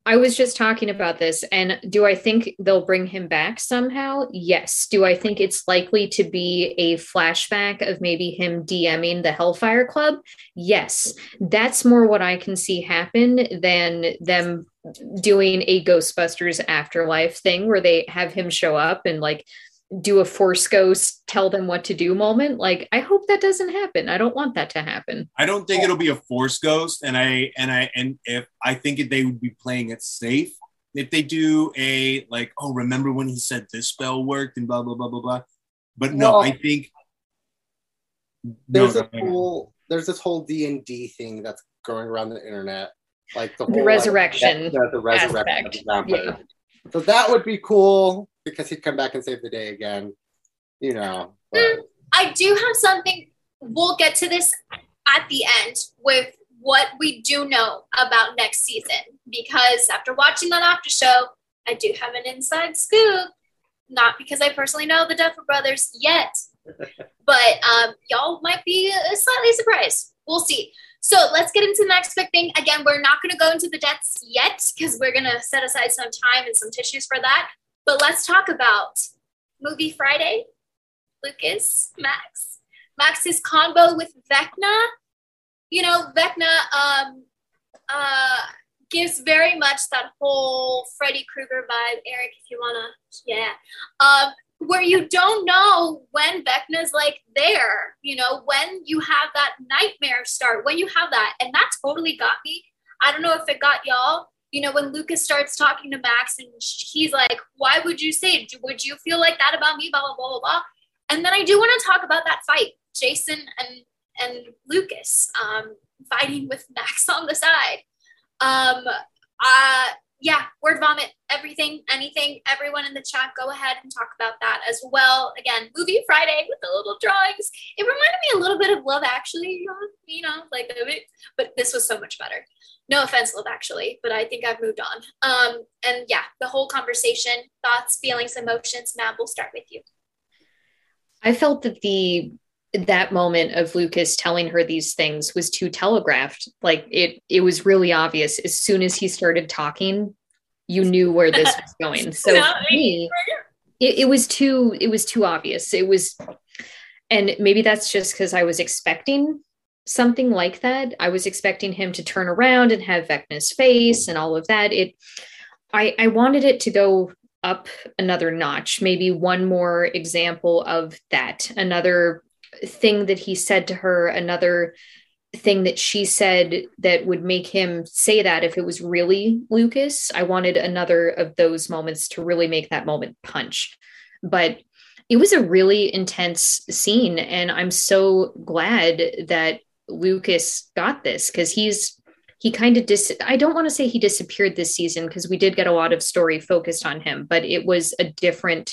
I was just talking about this, and do I think they'll bring him back somehow? Yes. Do I think it's likely to be a flashback of maybe him DMing the Hellfire Club? Yes. That's more what I can see happen than them doing a Ghostbusters afterlife thing where they have him show up and like do a force ghost tell them what to do moment like i hope that doesn't happen. I don't want that to happen. I don't think it'll be a force ghost, and I and I and if I think they would be playing it safe. If they do a like, oh, remember when he said this spell worked and blah blah blah blah blah. But no, Well, I think there's no, a whole there's this whole D and D thing that's going around the internet, like the, The whole, resurrection like, the, the resurrection aspect, of the yeah. So that would be cool because he'd come back and save the day again. You know, but I do have something. We'll get to this at the end with what we do know about next season because after watching that after show, I do have an inside scoop. Not because I personally know the Duffer Brothers yet, but um, y'all might be uh, slightly surprised. We'll see. So let's get into the next big thing. Again, we're not going to go into the deaths yet because we're going to set aside some time and some tissues for that. But let's talk about Movie Friday, Lucas, Max. Max's combo with Vecna. You know, Vecna um, uh, gives very much that whole Freddy Krueger vibe. Eric, if you wanna, yeah. Um, where you don't know when Vecna's like there, you know, when you have that nightmare start, when you have that, and that totally got me. I don't know if it got y'all. You know, when Lucas starts talking to Max and he's like, "Why would you say? Would you feel like that about me?" Blah blah blah blah blah. And then I do want to talk about that fight, Jason and and Lucas um, fighting with Max on the side. Um, uh, yeah, word vomit, everything, anything, everyone in the chat, go ahead and talk about that as well. Again, movie Friday with the little drawings. It reminded me a little bit of Love Actually, you know, like, but this was so much better. No offense, Love Actually, but I think I've moved on. Um, and yeah, the whole conversation, thoughts, feelings, emotions. Mab, we'll start with you. I felt that the that moment of Lucas telling her these things was too telegraphed. Like it it was really obvious as soon as he started talking, you knew where this was going. So no, me, it, it was too it was too obvious. It was and maybe that's just because I was expecting something like that. I was expecting him to turn around and have Vecna's face and all of that. It I I wanted it to go up another notch, maybe one more example of that, another thing that he said to her, another thing that she said that would make him say that if it was really Lucas. I wanted another of those moments to really make that moment punch. But it was a really intense scene. And I'm so glad that Lucas got this because he's he kind of dis I don't want to say he disappeared this season because we did get a lot of story focused on him, but it was a different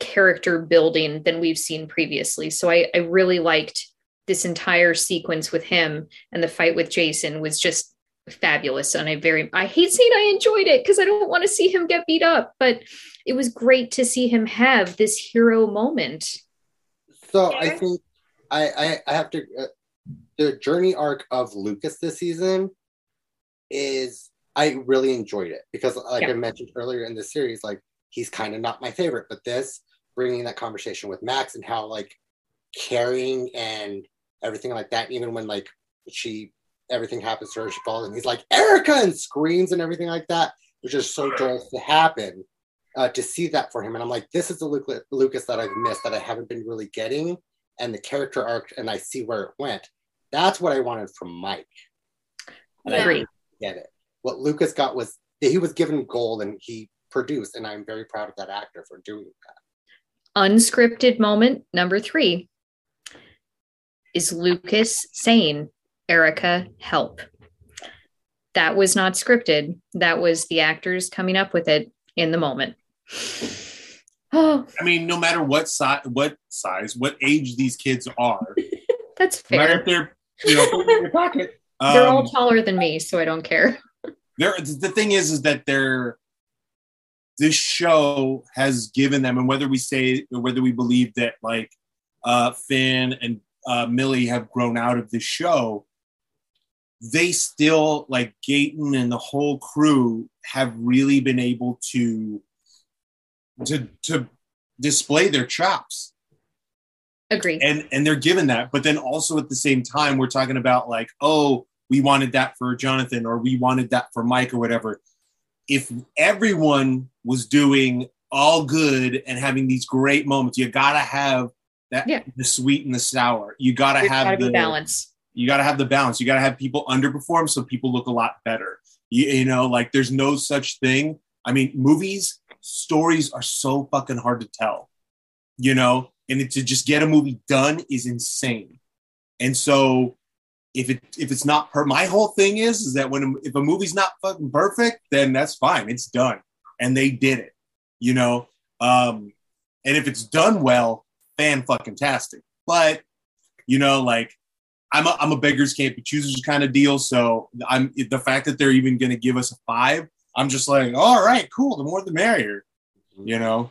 character building than we've seen previously. So I, I really liked this entire sequence with him and the fight with Jason was just fabulous. And I very, I hate saying I enjoyed it because I don't want to see him get beat up, but it was great to see him have this hero moment. So I think I, I, I have to, uh, the journey arc of Lucas this season is, I really enjoyed it because like yeah. I mentioned earlier in the series, like he's kind of not my favorite, but this bringing that conversation with Max and how like caring and everything like that, even when like she everything happens to her, she falls and he's like Erica and screams and everything like that, which is so joyous to happen. Uh, to see that for him, and I'm like, this is the Lucas that I've missed that I haven't been really getting, and the character arc, and I see where it went. That's what I wanted from Mike. And I agree. Get it. What Lucas got was he was given gold, and he produced, and I'm very proud of that actor for doing that. Unscripted moment number three is Lucas saying, Erica, help. That was not scripted. That was the actors coming up with it in the moment. Oh. I mean, no matter what size, what size, what age these kids are, that's fair. No matter if they're, you know, in your pocket. They're um, all taller than me, so I don't care. They're, the thing is, is that they're this show has given them, and whether we say or whether we believe that like uh, Finn and uh, Millie have grown out of this show, they still like Gaten and the whole crew have really been able to to to display their chops. Agree. And and they're given that, but then also at the same time, we're talking about like, oh, we wanted that for Jonathan, or we wanted that for Mike, or whatever if everyone was doing all good and having these great moments, you gotta have that yeah. the sweet and the sour. You gotta There's have gotta the balance. You gotta have the balance. You gotta have people underperform so people look a lot better. You, you know, like there's no such thing. I mean, movies, stories are so fucking hard to tell, you know, and to just get a movie done is insane. And so if it if it's not per my whole thing is is that when if a movie's not fucking perfect then that's fine. It's done. And they did it you know? Um and if it's done well fan fucking tastic but you know like i'm a, I'm a beggars can't be choosers kind of deal. So i'm the fact that they're even going to give us a five i'm just like all right cool the more the merrier you know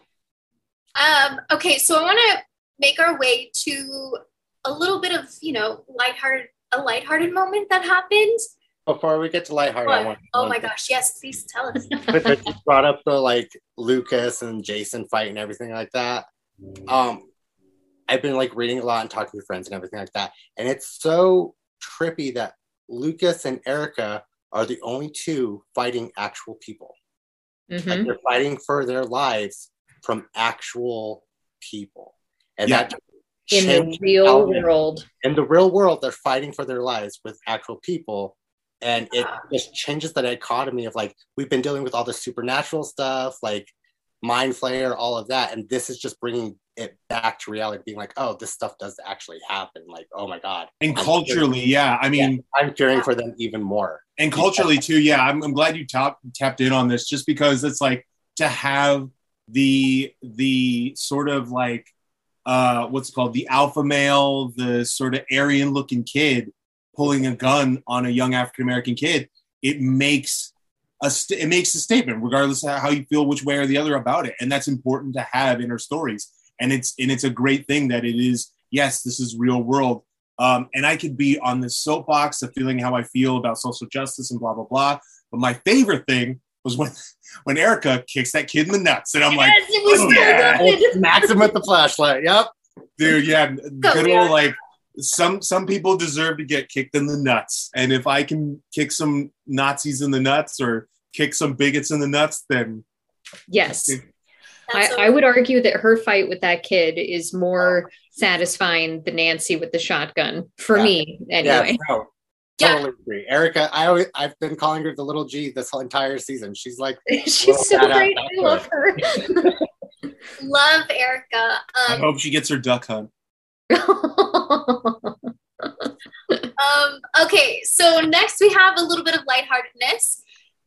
um okay so i want to make our way to a little bit of you know lighthearted a lighthearted moment that happened? Before we get to lighthearted, I want, oh my gosh, yes, please tell us. But you brought up the like Lucas and Jason fight and everything like that. Um, I've been like reading a lot and talking to friends and everything like that, and it's so trippy that Lucas and Erica are the only two fighting actual people. Mm-hmm. Like they're fighting for their lives from actual people, and yeah. that in the real world. In the real world, they're fighting for their lives with actual people. And it ah. just changes the dichotomy of like, we've been dealing with all the supernatural stuff, like Mind Flayer, all of that. And this is just bringing it back to reality, being like, oh, this stuff does actually happen. Like, oh my god. And I'm culturally, yeah. I mean, cheering- I'm cheering for them even more. and culturally too yeah I'm, I'm glad you tap, tapped in on this just because it's like to have the the sort of like uh what's called? The alpha male the sort of aryan looking kid pulling a gun on a young african american kid it makes a st- it makes a statement regardless of how you feel which way or the other about it. And that's important to have in our stories. And it's and it's a great thing that it is yes this is real world. Um, and I could be on this soapbox of feeling how I feel about social justice and blah blah blah. But my favorite thing was when when Erica kicks that kid in the nuts, and I'm like, yes, it was oh, yeah. good. Smack him with the flashlight. Yep. dude, yeah, good old like some some people deserve to get kicked in the nuts, and if I can kick some Nazis in the nuts or kick some bigots in the nuts, then Yes. I, I would argue that her fight with that kid is more satisfying than Nancy with the shotgun for Yeah. me anyway. Yeah, no, Yeah. totally agree. Erica, I always I've been calling her the little G this whole entire season. She's like She's so great. I love her. love Erica. I Um, hope she gets her duck hunt. Um, okay, so next we have a little bit of lightheartedness.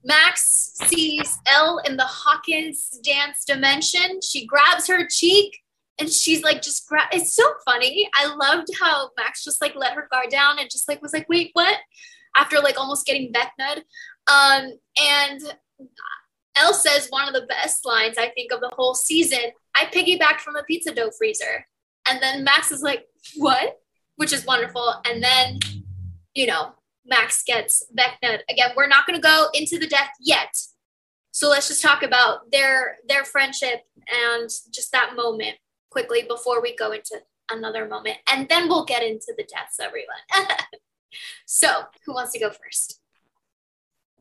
Max sees El in the Hawkins dance dimension. She grabs her cheek and she's like, just grab. It's so funny. I loved how Max just like let her guard down and just like was like, wait, what? After like almost getting Vecna'd. Um, and El says one of the best lines I think of the whole season. I piggybacked from a pizza dough freezer. And then Max is like, what? Which is wonderful. And then, you know, Max gets Vecna'd. Again, we're not going to go into the death yet. So let's just talk about their their friendship and just that moment quickly before we go into another moment. And then we'll get into the deaths, everyone. so who wants to go first?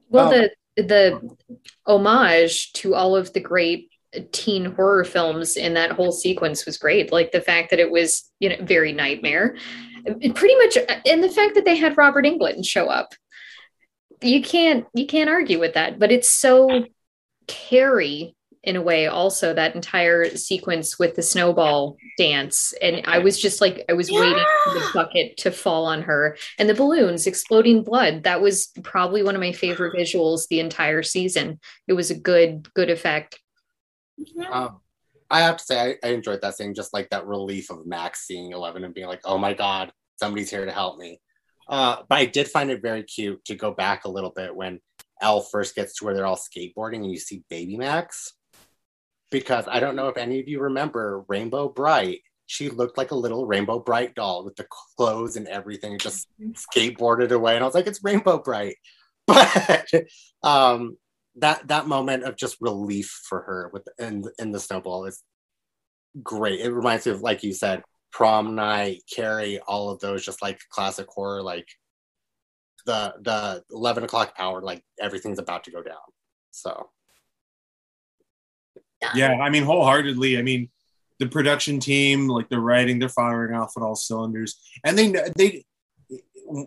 well, the the homage to all of the great teen horror films in that whole sequence was great. Like the fact that it was, you know, very nightmare. It pretty much and the fact that they had Robert Englund show up. You can't you can't argue with that, but it's so Carrie in a way also that entire sequence with the snowball dance. And i was just like i was waiting for the bucket to fall on her. And the balloons exploding blood that was probably one of my favorite visuals the entire season. It was a good good effect. Um, I have to say, I, I enjoyed that scene, just like that relief of Max seeing Eleven and being like, "Oh my God, somebody's here to help me." Uh, but I did find it very cute to go back a little bit when El first gets to where they're all skateboarding and you see Baby Max, because I don't know if any of you remember Rainbow Brite. She looked like a little Rainbow Brite doll with the clothes and everything, just skateboarded away, and I was like, "It's Rainbow Brite." But um, that that moment of just relief for her with in in the snowball is great. It reminds me of like you said, prom night, Carrie, all of those just like classic horror, like the the eleven o'clock hour, like everything's about to go down. So Yeah, I mean, wholeheartedly. I mean, the production team, like the writing, they're firing off at all cylinders, and they they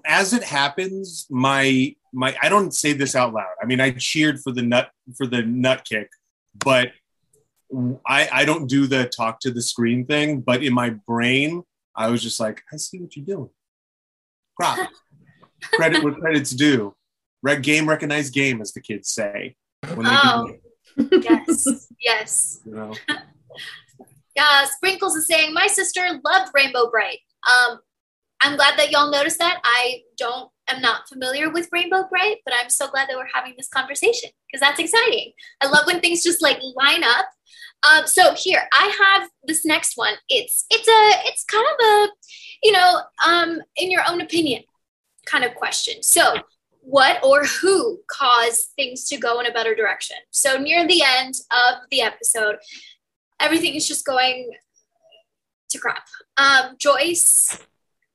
as it happens, my my I don't say this out loud. I mean, I cheered for the nut for the nut kick, but I I don't do the talk to the screen thing. But in my brain, I was just like, I see what you're doing. Props. Credit where credit's due. Red game recognized game, as the kids say. When they Oh. do, yes, yes. you know. Yeah, Sprinkles is saying my sister loved Rainbow Brite. Um, I'm glad that y'all noticed that. I don't am not familiar with Rainbow Brite, but I'm so glad that we're having this conversation because that's exciting. I love when things just like line up. Um, so here I have this next one. It's it's a it's kind of a you know um, in your own opinion kind of question. So what or who caused things to go in a better direction? So near the end of the episode, everything is just going to crap. Um, Joyce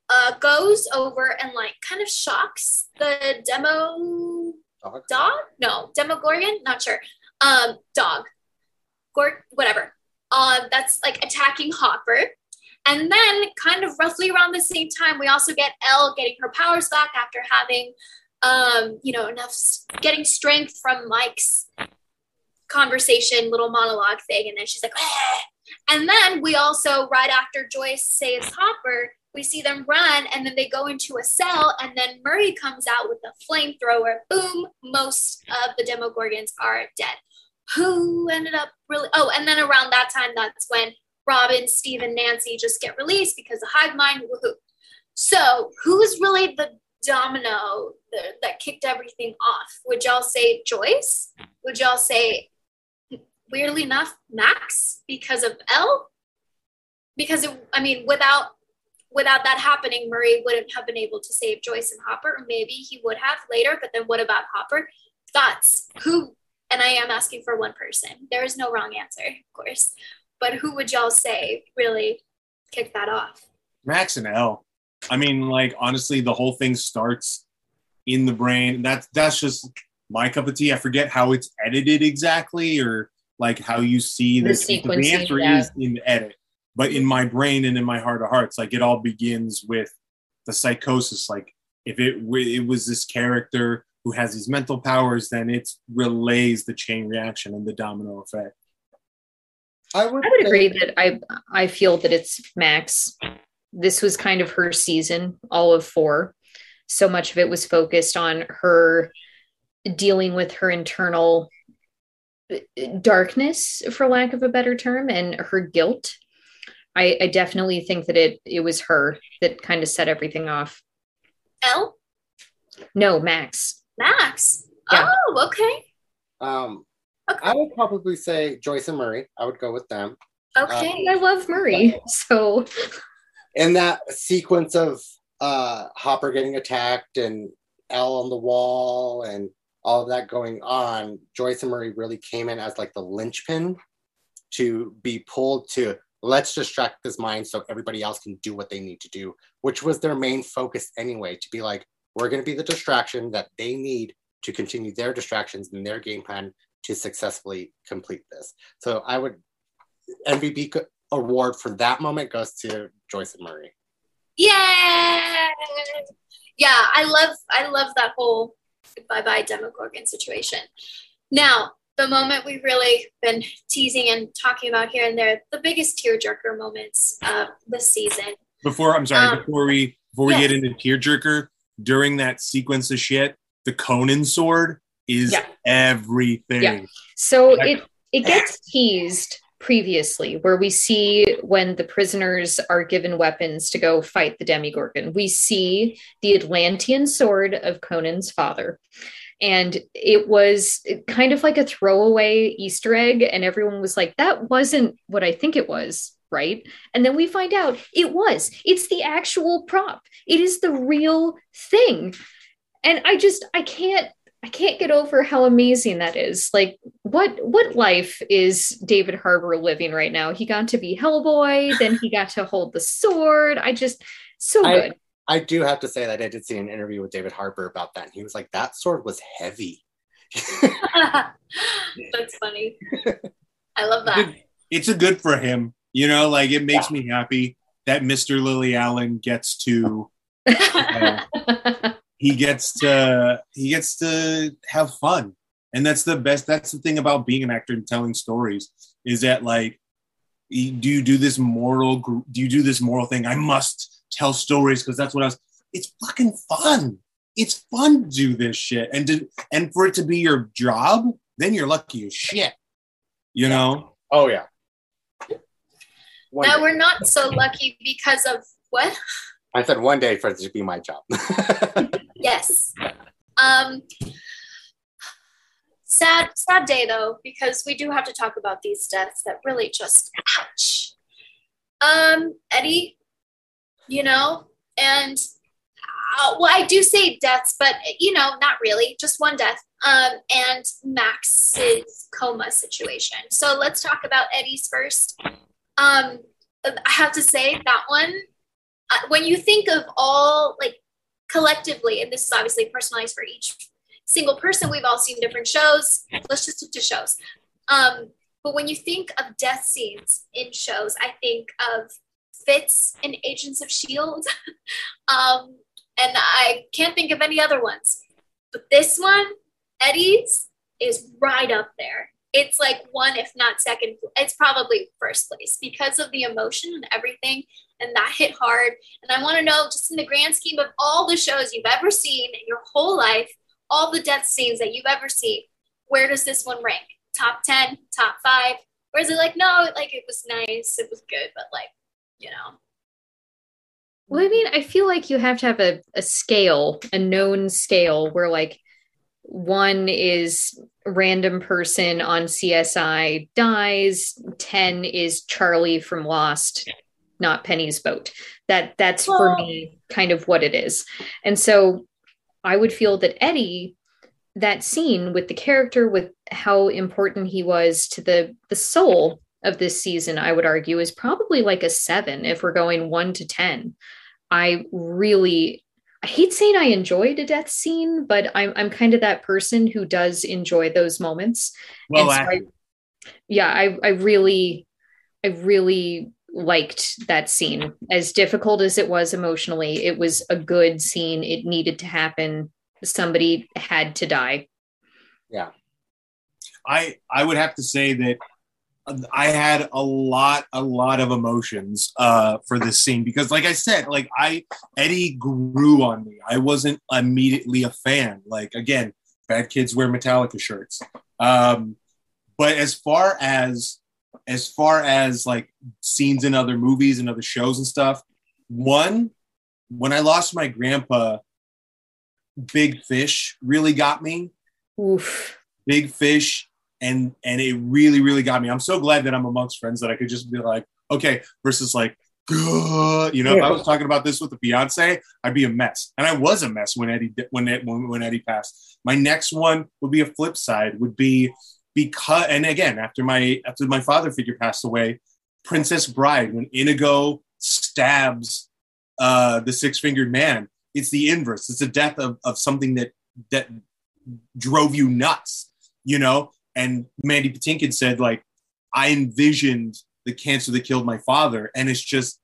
uh, goes over and like kind of shocks the demo dog. dog? No, Demogorgon? Not sure. Um, dog. Gor whatever. Um, that's like attacking Hopper. And then, kind of roughly around the same time, we also get El getting her powers back after having, um, you know, enough getting strength from Mike's conversation, little monologue thing. And then she's like, "Ah." And then we also, right after Joyce saves Hopper, we see them run and then they go into a cell and then Murray comes out with a flamethrower. Boom, most of the Demogorgons are dead. Who ended up really? Oh, and then around that time, that's when Robin, Steve, and Nancy just get released because the hive mind. Woohoo! So, who's really the domino that, kicked everything off? Would y'all say Joyce? Would y'all say, weirdly enough, Max because of El? Because it, I mean, without without that happening, Murray wouldn't have been able to save Joyce and Hopper, or maybe he would have later. But then, what about Hopper? Thoughts? Who? And I am asking for one person. There is no wrong answer, of course. But who would y'all say really kicked that off? Max and El. I mean, like honestly, the whole thing starts in the brain. That's that's just my cup of tea. I forget how it's edited exactly, or like how you see The this. The answer yeah. is in the edit, but in my brain and in my heart of hearts, like it all begins with the psychosis. Like if it it was this character who has these mental powers, then it relays the chain reaction and the domino effect. I would, I would agree that I I feel that it's Max. This was kind of her season, all of four. So much of it was focused on her dealing with her internal uh, darkness, for lack of a better term, and her guilt. I, I definitely think that it it was her that kind of set everything off. El? No, Max. Max? Yeah. Oh, okay. Um, Okay. I would probably say Joyce and Murray. I would go with them. Okay. I love Murray, so in that sequence of uh, Hopper getting attacked and El on the wall and all of that going on, Joyce and Murray really came in as like the linchpin to be pulled to let's distract this mind so everybody else can do what they need to do, which was their main focus anyway, to be like, we're going to be the distraction that they need to continue their distractions and their game plan to successfully complete this. So I would MVP award for that moment goes to Joyce and Murray. Yeah. Yeah, I love I love that whole bye bye Demogorgon situation. Now, the moment we've really been teasing and talking about here and there, the biggest tearjerker moments of the season. Before I'm sorry, Um, before we before we yes. get into tearjerker, during that sequence of shit, the Conan sword is Yeah. everything. Yeah. So it it gets teased previously where we see when the prisoners are given weapons to go fight the Demogorgon. We see the Atlantean sword of Conan's father. And it was kind of like a throwaway Easter egg, and everyone was like, that wasn't what I think it was, right? And then we find out it was. It's the actual prop, it is the real thing. And I just, I can't I can't get over how amazing that is. Like, what what life is David Harbour living right now? He got to be Hellboy, then he got to hold the sword. I just so I- good. I do have to say that I did see an interview with David Harbour about that. And he was like, that sword was heavy. That's funny. I love that. It's a good for him. You know, like it makes me happy that Mr. Lily Allen gets to he gets to he gets to have fun. And that's the best that's the thing about being an actor and telling stories is that like do you do this moral do you do this moral thing i must tell stories because that's what i was it's fucking fun it's fun to do this shit and to and for it to be your job then you're lucky as shit you know Oh, yeah. One now day. we're not so lucky because of what? I said one day for it to be my job. Yes. Um sad sad day though because we do have to talk about these deaths that really just ouch. Um Eddie, you know, and uh, well I do say deaths but you know, not really, just one death. Um and Max's coma situation. So let's talk about Eddie's first. Um I have to say that one when you think of all like collectively, and this is obviously personalized for each single person, we've all seen different shows. Let's just stick to shows. Um, but when you think of death scenes in shows, I think of Fitz in Agents of S.H.I.E.L.D. um, and I can't think of any other ones. But this one, Eddie's, is right up there. It's like one, if not second, it's probably first place because of the emotion and everything. And that hit hard. And I want to know, just in the grand scheme of all the shows you've ever seen in your whole life, all the death scenes that you've ever seen, where does this one rank? Top 10, top five? Or is it like, no, like it was nice, it was good, but like, you know? Well, I mean, I feel like you have to have a, a scale, a known scale where like one is random person on CSI dies, 10 is Charlie from Lost, not Penny's boat. That that's well, for me kind of what it is. And so I would feel that Eddie that scene with the character with how important he was to the the soul of this season i would argue is probably like a 7 if we're going 1 to 10 i really i hate saying i enjoyed a death scene but i'm i'm kind of that person who does enjoy those moments well so I, yeah i i really i really liked that scene as difficult as it was emotionally it was a good scene it needed to happen somebody had to die. Yeah. I I would have to say that I had a lot a lot of emotions uh for this scene because like I said like I Eddie grew on me. I wasn't immediately a fan. Like again, bad kids wear Metallica shirts. Um but as far as as far as like scenes in other movies and other shows and stuff, one when I lost my grandpa Big Fish really got me. Oof. Big Fish, and and it really really got me. I'm so glad that I'm amongst friends that I could just be like, okay, versus like, Gah. you know, yeah. if I was talking about this with a fiance, I'd be a mess, and I was a mess when Eddie when when when Eddie passed. My next one would be a flip side, would be because, and again, after my after my father figure passed away, Princess Bride, when Inigo stabs uh, the six fingered man, it's the inverse. It's the death of, of something that that drove you nuts, you know. And Mandy Patinkin said, like, I envisioned the cancer that killed my father, and it's just,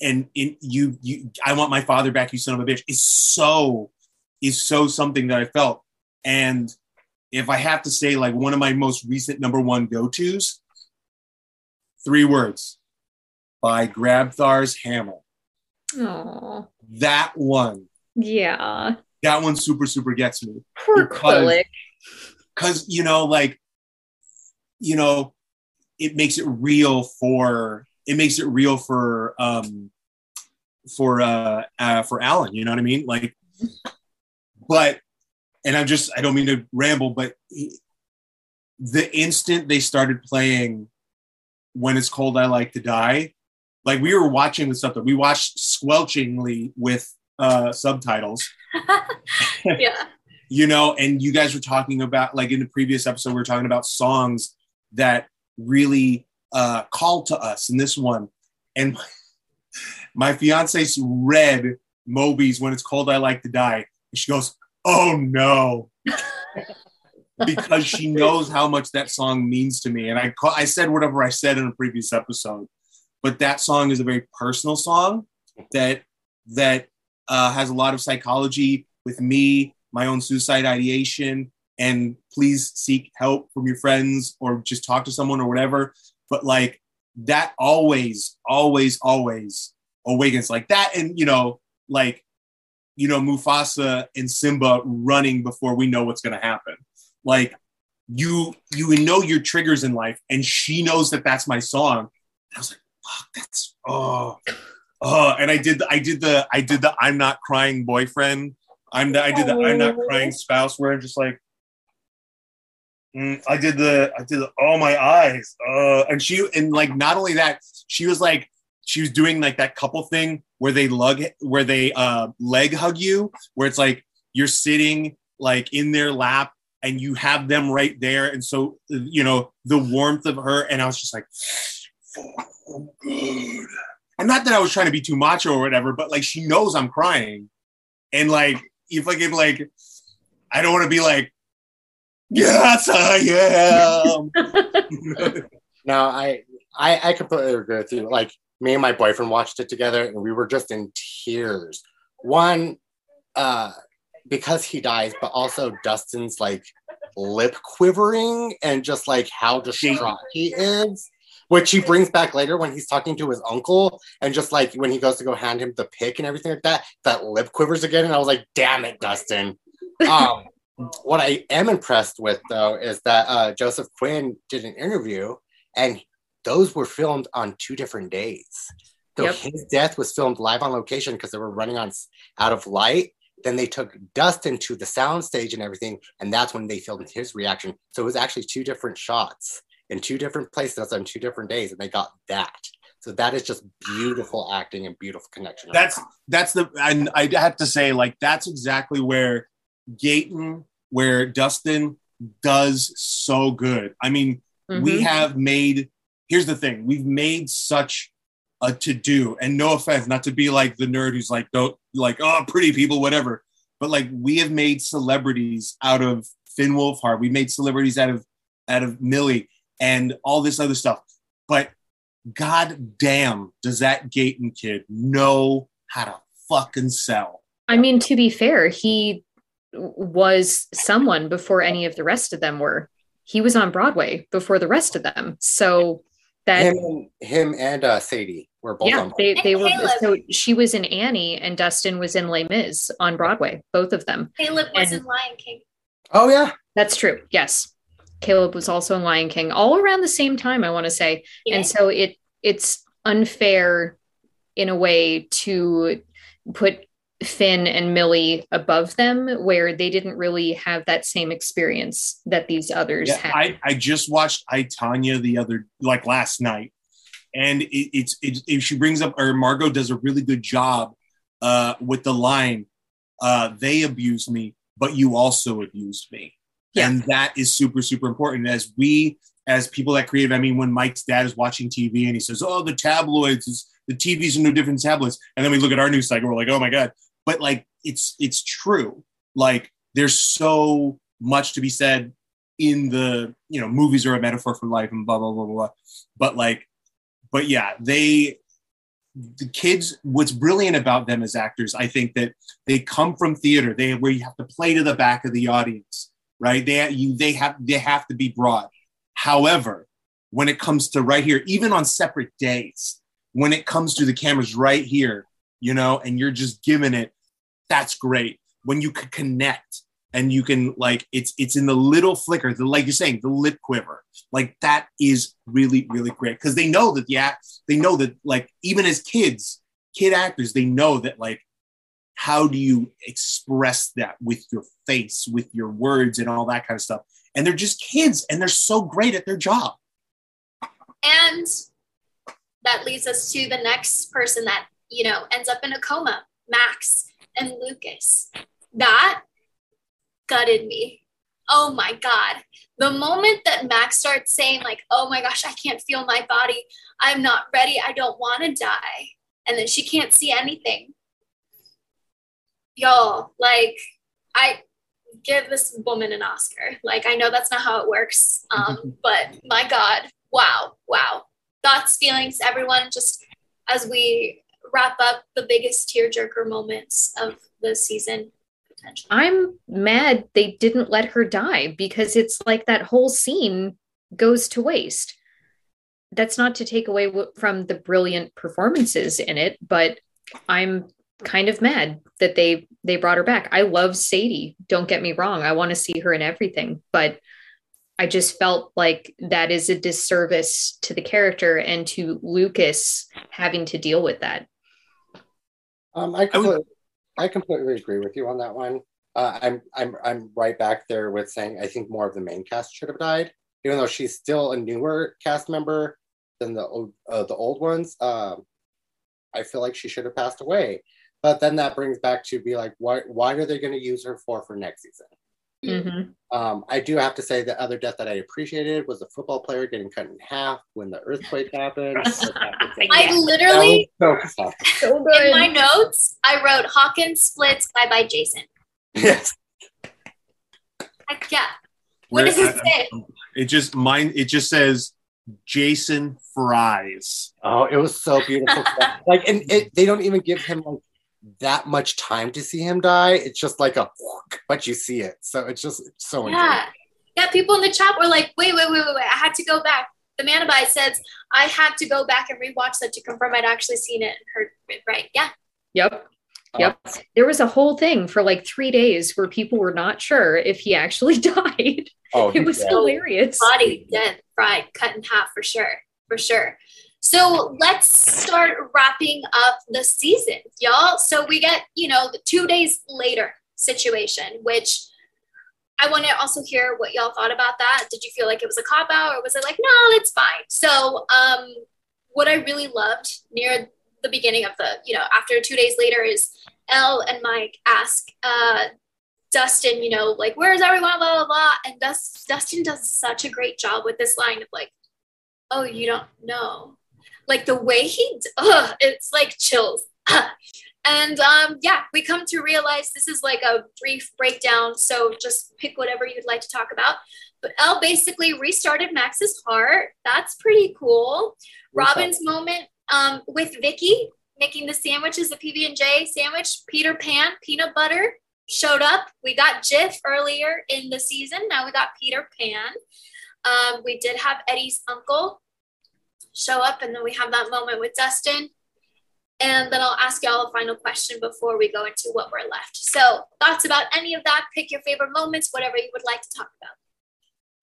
and in you, you, I want my father back, you son of a bitch. Is so, is so something that I felt. And if I have to say, like, one of my most recent number one go tos, three words by Grabthar's Hammer. Aww. That one. Yeah. That one super, super gets me. Poor Quellek. Because, you know, like, you know, it makes it real for it makes it real for um for uh, uh for Alan, you know what I mean? Like but and I'm just I don't mean to ramble, but the instant they started playing when it's cold I like to die, like we were watching the stuff that we watched squelchingly with uh, subtitles. yeah. You know, and you guys were talking about like in the previous episode, we were talking about songs that really uh, called to us in this one. And my fiance read Moby's When It's Cold, I Like to Die. And she goes, Oh no. because she knows how much that song means to me. And I, I said whatever I said in a previous episode but that song is a very personal song that that uh, has a lot of psychology with me, my own suicide ideation, and please seek help from your friends or just talk to someone or whatever. But like that always, always, always awakens like that, and you know, like you know, Mufasa and Simba running before we know what's going to happen. Like you, you know your triggers in life, and she knows that that's my song. I was like, oh, that's oh oh and i did the, i did the i did the i'm not crying boyfriend i'm the, i did the i'm not crying spouse where i'm just like mm, i did the i did the oh my eyes uh and she and like not only that she was like she was doing like that couple thing where they lug where they uh leg hug you where it's like you're sitting like in their lap and you have them right there and so you know the warmth of her and i was just like oh, good. And not that I was trying to be too macho or whatever, but like she knows I'm crying. And like, if I give like, I don't want to be like, yes, I am. no, I, I, I completely agree with you. Like me and my boyfriend watched it together and we were just in tears. One, uh, because he dies, but also Dustin's like lip quivering and just like how distraught he is. Which he brings back later when he's talking to his uncle, and just like when he goes to go hand him the pick and everything like that, that lip quivers again. And I was like, damn it, Dustin. Um, what I am impressed with though is that uh, Joseph Quinn did an interview, and those were filmed on two different days. So Yep. his death was filmed live on location because they were running on out of light. Then they took Dustin to the sound stage and everything, and that's when they filmed his reaction. So it was actually two different shots in two different places on two different days, and they got that. So that is just beautiful acting and beautiful connection. That's that's the and I have to say like that's exactly where Gaten, where Dustin does so good. I mean, we Mhm. have made here's the thing we've made such a to do and no offense not to be like the nerd who's like don't like oh pretty people whatever but like we have made celebrities out of Finn Wolfhard we made celebrities out of out of Millie and all this other stuff but god damn does that Gaten kid know how to fucking sell I mean, to be fair, he was someone before any of the rest of them were. He was on Broadway before the rest of them. So that him, him and uh, Sadie were both yeah, on. they they were Caleb. so she was in Annie and Dustin was in Les Mis on Broadway, both of them. Caleb was And- in Lion King. Oh yeah, That's true. Yes. Caleb was also in Lion King all around the same time, I want to say. Yeah. And so it it's unfair in a way to put Finn and Millie above them where they didn't really have that same experience that these others Yeah, had. I, I just watched I Tonya the other like last night, and it, it's it, it, she brings up or Margot does a really good job uh, with the line, uh, "They abused me, but you also abused me," Yeah. and that is super super important. As we as people that creative, I mean, when Mike's dad is watching TV and he says, "Oh, the tabloids, the TVs are no different tabloids," and then we look at our news cycle, we're like, "Oh my god!" But like, it's it's true. Like, there's so much to be said in the you know movies are a metaphor for life and blah blah blah blah blah but like but yeah they the kids what's brilliant about them as actors i think that they come from theater they where you have to play to the back of the audience right? They you they have they have to be broad. However when it comes to right here even on separate days when it comes to the cameras right here you know and you're just giving it that's great. When you can connect and you can like it's it's in the little flicker the like you're saying the lip quiver like that is really really great. Because they know that yeah they know that like even as kids kid actors they know that like how do you express that with your face with your words and all that kind of stuff and they're just kids and they're so great at their job And that leads us to the next person that, you know, ends up in a coma, Max and Lucas. That gutted me. Oh my God. The moment that Max starts saying, like, oh my gosh, I can't feel my body. I'm not ready. I don't want to die. And then she can't see anything. Y'all, like, I give this woman an Oscar. Like, I know that's not how it works. Um, but my God, wow, wow. Thoughts, feelings, everyone, just as we wrap up the biggest tearjerker moments of the season. I'm mad they didn't let her die because it's like that whole scene goes to waste. That's not to take away from the brilliant performances in it, but I'm kind of mad that they they brought her back. I love Sadie. Don't get me wrong. I want to see her in everything, but I just felt like that is a disservice to the character and to Lucas having to deal with that. Um, I I would- completely, I completely agree with you on that one. Uh, I'm I'm I'm right back there with saying I think more of the main cast should have died, even though she's still a newer cast member than the old uh, the old ones. Um, I feel like she should have passed away. But then that brings back to be like, why why are they going to use her for for next season? Mhm. Um, I do have to say the other death that I appreciated was a football player getting cut in half when the earthquake happened. I literally, That so So in my notes, I wrote Hawkins splits bye bye Jason. yes. Heck yeah. What Where- does it I- say? it just mine it just says jason fries Oh, it was so beautiful. like, and it, they don't even give him like that much time to see him die. It's just like a, but you see it. So it's just so Yeah. Yeah, people in the chat were like, wait, wait, wait, wait, wait. I had to go back. The Manabai says I had to go back and rewatch that to confirm I'd actually seen it and heard it right. Yeah. Yep. Yep. There was a whole thing for like three days where people were not sure if he actually died. Oh, It was yeah. hilarious. Body dead, fried, cut in half for sure. For sure. So let's start wrapping up the season, y'all. So we get, you know, the two days later situation, which I want to also hear what y'all thought about that. Did you feel like it was a cop out or was it like, no, it's fine? So, um, what I really loved near the beginning of the, you know, after two days later is El and Mike ask uh, Dustin, you know, like, where's everyone, blah, blah, blah. And Dust, Dustin does such a great job with this line of like, oh, you don't know. Like the way he, ugh, it's like chills. and um, yeah, we come to realize this is like a brief breakdown. So just pick whatever you'd like to talk about. But El basically restarted Max's heart. That's pretty cool. Robin's moment um, with Vicky making the sandwiches, the PB and J sandwich. Peter Pan, peanut butter showed up. We got Jif earlier in the season. Now we got Peter Pan. Um, we did have Eddie's uncle show up, and then we have that moment with Dustin. And then I'll ask y'all a final question before we go into what we're left. So, thoughts about any of that? Pick your favorite moments, whatever you would like to talk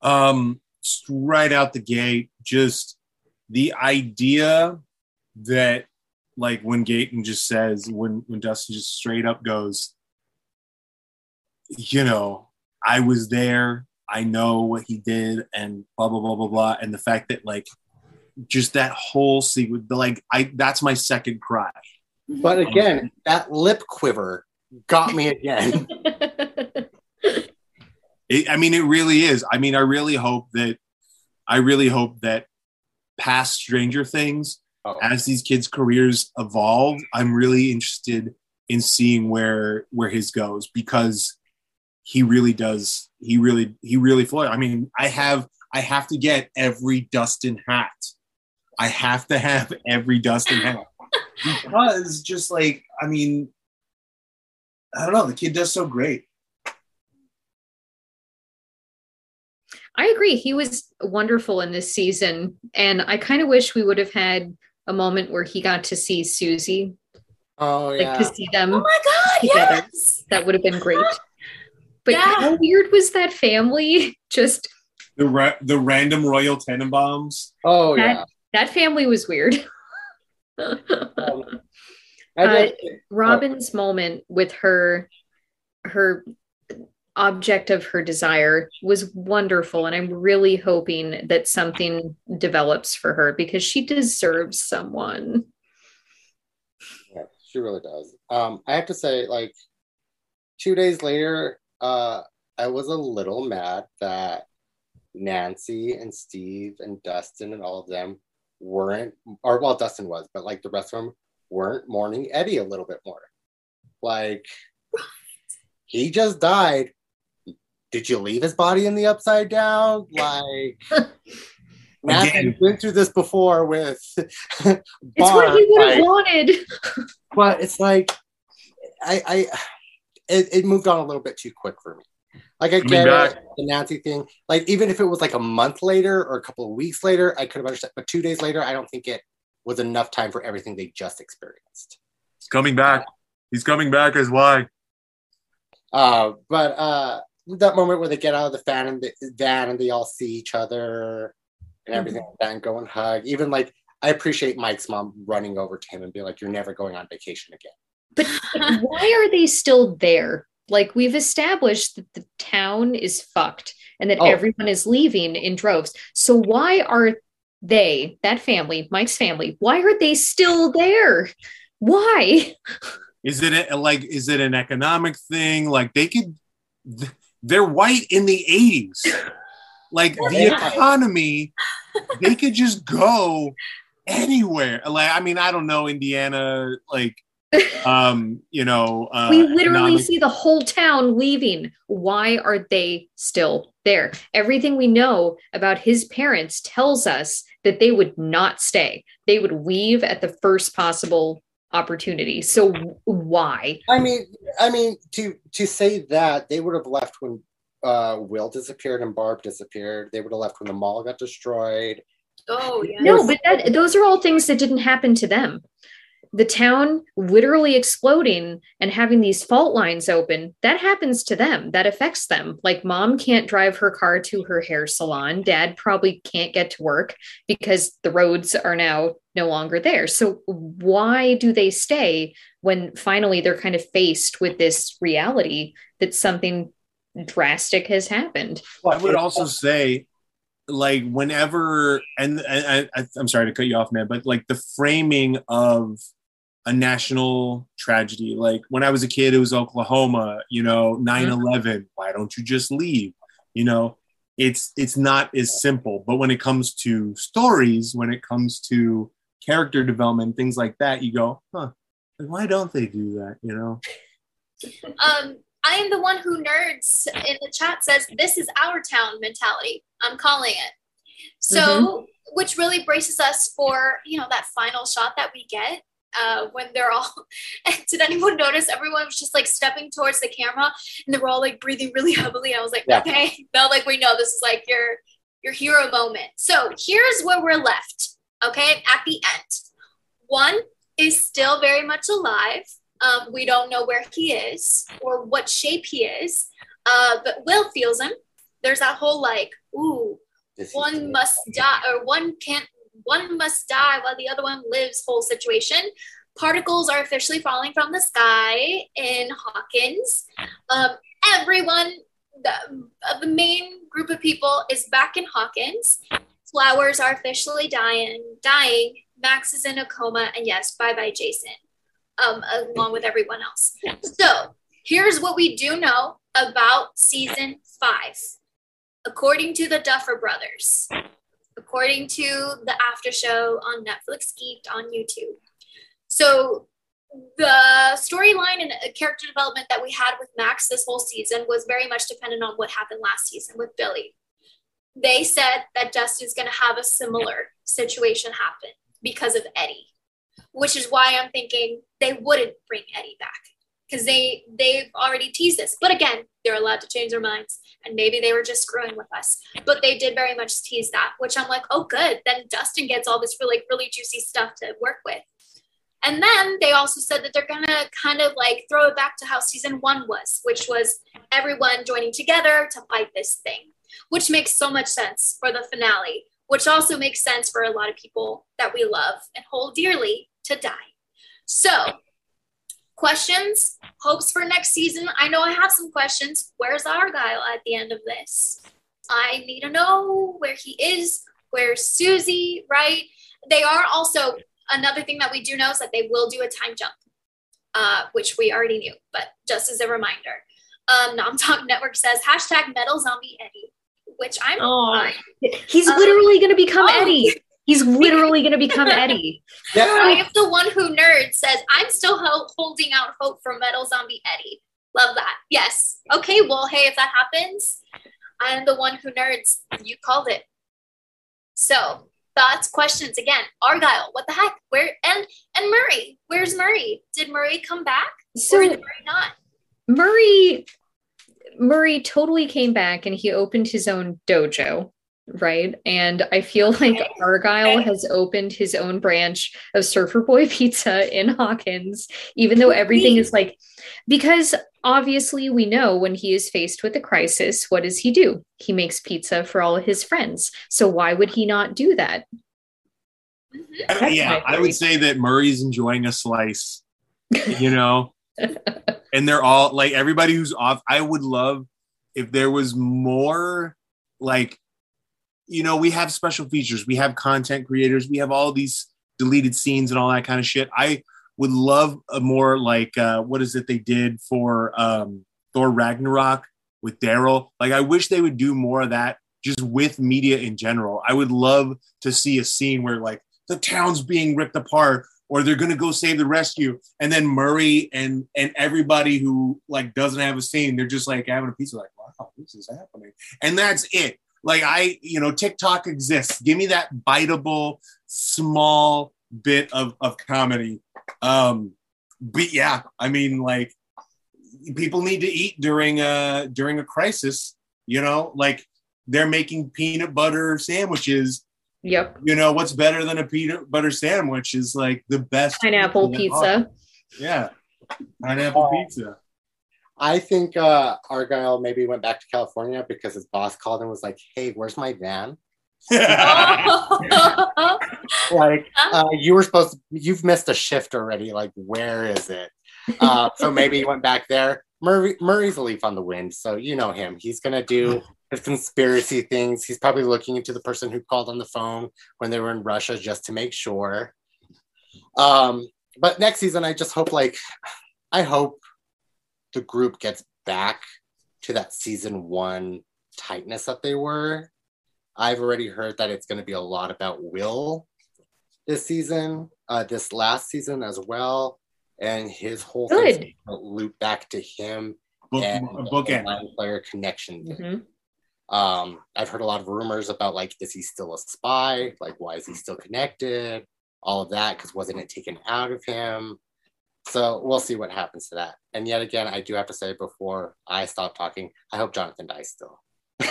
about. Um, right out the gate, just the idea that like when Gaten just says when when Dustin just straight up goes, you know, I was there, I know what he did, and blah blah blah blah blah, and the fact that like just that whole sequence, like I that's my second cry. But again, that lip quiver got me again. It, I mean, it really is. I mean, I really hope that I really hope that past Stranger Things, Oh. as these kids' careers evolve, I'm really interested in seeing where where his goes because he really does. He really he really floyd. I mean, I have I have to get every Dustin hat. I have to have every Dustin hat because just like I mean, I don't know. The kid does so great. I agree. He was wonderful in this season. And I kind of wish we would have had a moment where he got to see Susie, Oh like yeah. to see them. Oh my God, Together. yes. That would have been great. But Yeah. how weird was that family? Just The ra- the random Royal Tenenbaums. Oh yeah. That family was weird. Um, Uh, Robin's moment with her her object of her desire was wonderful and i'm really hoping that something develops for her because she deserves someone Yeah, she really does. Um, I have to say, like, two days later, uh, I was a little mad that Nancy and Steve and Dustin and all of them weren't, or well, Dustin was, but like the rest of them weren't mourning Eddie a little bit more. Like, he just died. Did you leave his body in the upside down? Like, Nancy's Again. been through this before with. it's what he would have wanted but it's like I, I it, it moved on a little bit too quick for me. Like I get back. it, the Nancy thing. Like even if it was like a month later or a couple of weeks later, I could have understood. But two days later, I don't think it was enough time for everything they just experienced. He's coming back. He's coming back as why. Uh, but uh, that moment where they get out of the van and the van and they all see each other and everything like that and go and hug. Even like I appreciate Mike's mom running over to him and be like, "You're never going on vacation again." but why are they still there like we've established that the town is fucked and that Oh. everyone is leaving in droves so why are they that family mike's family why are they still there why Is it a, like is it an economic thing? Like they could they're white in the 80s. Like the economy, they could just go anywhere. Like I mean, I don't know Indiana like um, you know, uh we literally economic- see the whole town leaving. Why are they still there? Everything we know about his parents tells us that they would not stay. They would leave at the first possible opportunity. So why? I mean, I mean, to to say that they would have left when uh, Will disappeared and Barb disappeared. They would have left when the mall got destroyed. Oh yeah. No, but that, those are all things that didn't happen to them. The town literally exploding and having these fault lines open, that happens to them. That affects them. Like mom can't drive her car to her hair salon. Dad probably can't get to work because the roads are now no longer there. So why do they stay when finally they're kind of faced with this reality that something drastic has happened? I would also say, like, whenever, and, and I, I'm sorry to cut you off, man, but like the framing of a national tragedy. Like when I was a kid, it was Oklahoma, you know, 9 11. Why don't you just leave? You know, it's it's not as simple. But when it comes to stories, when it comes to character development, things like that, you go, huh, why don't they do that? You know? Um, I am the one who nerds in the chat says this is our town mentality. I'm calling it. So, mm-hmm. which really braces us for you know that final shot that we get uh, when they're all. did anyone notice everyone was just like stepping towards the camera and they were all like breathing really heavily? I was like, yeah. okay, felt like we know this is like your your hero moment. So here's where we're left. Okay, at the end, one is still very much alive. Um, we don't know where he is or what shape he is, uh, but Will feels him. There's that whole like, ooh, one must die or one can't one must die while the other one lives whole situation. Particles are officially falling from the sky in Hawkins. Um, everyone, the, uh, the main group of people is back in Hawkins. Flowers are officially dying. Dying. Max is in a coma, and yes, bye bye, Jason, um, along with everyone else. So here's what we do know about season five. According to the Duffer Brothers, according to the after show on Netflix Geeked on YouTube. So the storyline and character development that we had with Max this whole season was very much dependent on what happened last season with Billy. They said that Dustin's going to have a similar situation happen because of Eddie, which is why I'm thinking they wouldn't bring Eddie back because they they've already teased this. But again, they're allowed to change their minds, and maybe they were just screwing with us. But they did very much tease that, which I'm like, oh, good. Then Dustin gets all this really really juicy stuff to work with. And then they also said that they're gonna kind of like throw it back to how season one was, which was everyone joining together to fight this thing, which makes so much sense for the finale, which also makes sense for a lot of people that we love and hold dearly to die. So questions, hopes for next season. I know I have some questions. Where's Argyle at the end of this? I need to know where he is. Where's Susie, right? They are also, another thing that we do know is that they will do a time jump, uh, which we already knew, but just as a reminder. Um, Nom Talk Network says hashtag metal zombie Eddie, which I'm. Oh, he's um, literally going to become oh, Eddie. He's literally going to become Eddie. Yeah. I am the one who nerd says I'm still ho- holding out hope for Metal Zombie Eddie. Love that. Yes. Okay. Well, hey, if that happens, I'm the one who nerds. You called it. So thoughts, questions again. Argyle, what the heck? Where and and Murray? Where's Murray? Did Murray come back? So or did Murray not? Murray Murray totally came back and he opened his own dojo right? And I feel like Argyle has opened his own branch of Surfer Boy Pizza in Hawkins, even though everything is like, because obviously we know when he is faced with a crisis, what does he do? He makes pizza for all of his friends. So why would he not do that? Mm-hmm. yeah, I would say that Murray's enjoying a slice, you know, and they're all like everybody who's off. I would love if there was more like you know, we have special features, we have content creators, we have all these deleted scenes and all that kind of shit. I would love a more like uh, what is it they did for um, Thor Ragnarok with Daryl. Like, I wish they would do more of that just with media in general. I would love to see a scene where like the town's being ripped apart or they're gonna go save the rescue, and then Murray and and everybody who like doesn't have a scene, they're just like having a pizza, like, wow, this is happening, and that's it. Like I, you know, TikTok exists. Give me that biteable, small bit of, of comedy. Um, but yeah, I mean, like people need to eat during a during a crisis. You know, like they're making peanut butter sandwiches. Yep. You know, what's better than a peanut butter sandwich is like the best Pineapple pizza there Yeah. Pineapple Oh. pizza. I think uh, Argyle maybe went back to California because his boss called and was like, "Hey, where's my van?" Like, uh, you were supposed to. You've missed a shift already. Like, where is it? Uh, so maybe he went back there. Murray Murray's a leaf on the wind, so you know him. He's gonna do his conspiracy things. He's probably looking into the person who called on the phone when they were in Russia just to make sure. Um, but next season, I just hope like I hope the group gets back to that season one tightness that they were. I've already heard that it's going to be a lot about Will this season, uh, this last season as well, and his whole Good. thing loop back to him Book, and a bookend. the player connection. thing. Mhm. Um, I've heard a lot of rumors about like, is he still a spy? Like, why is he still connected? All of that because wasn't it taken out of him? So we'll see what happens to that. And yet again, I do have to say before I stop talking, I hope Jonathan dies still.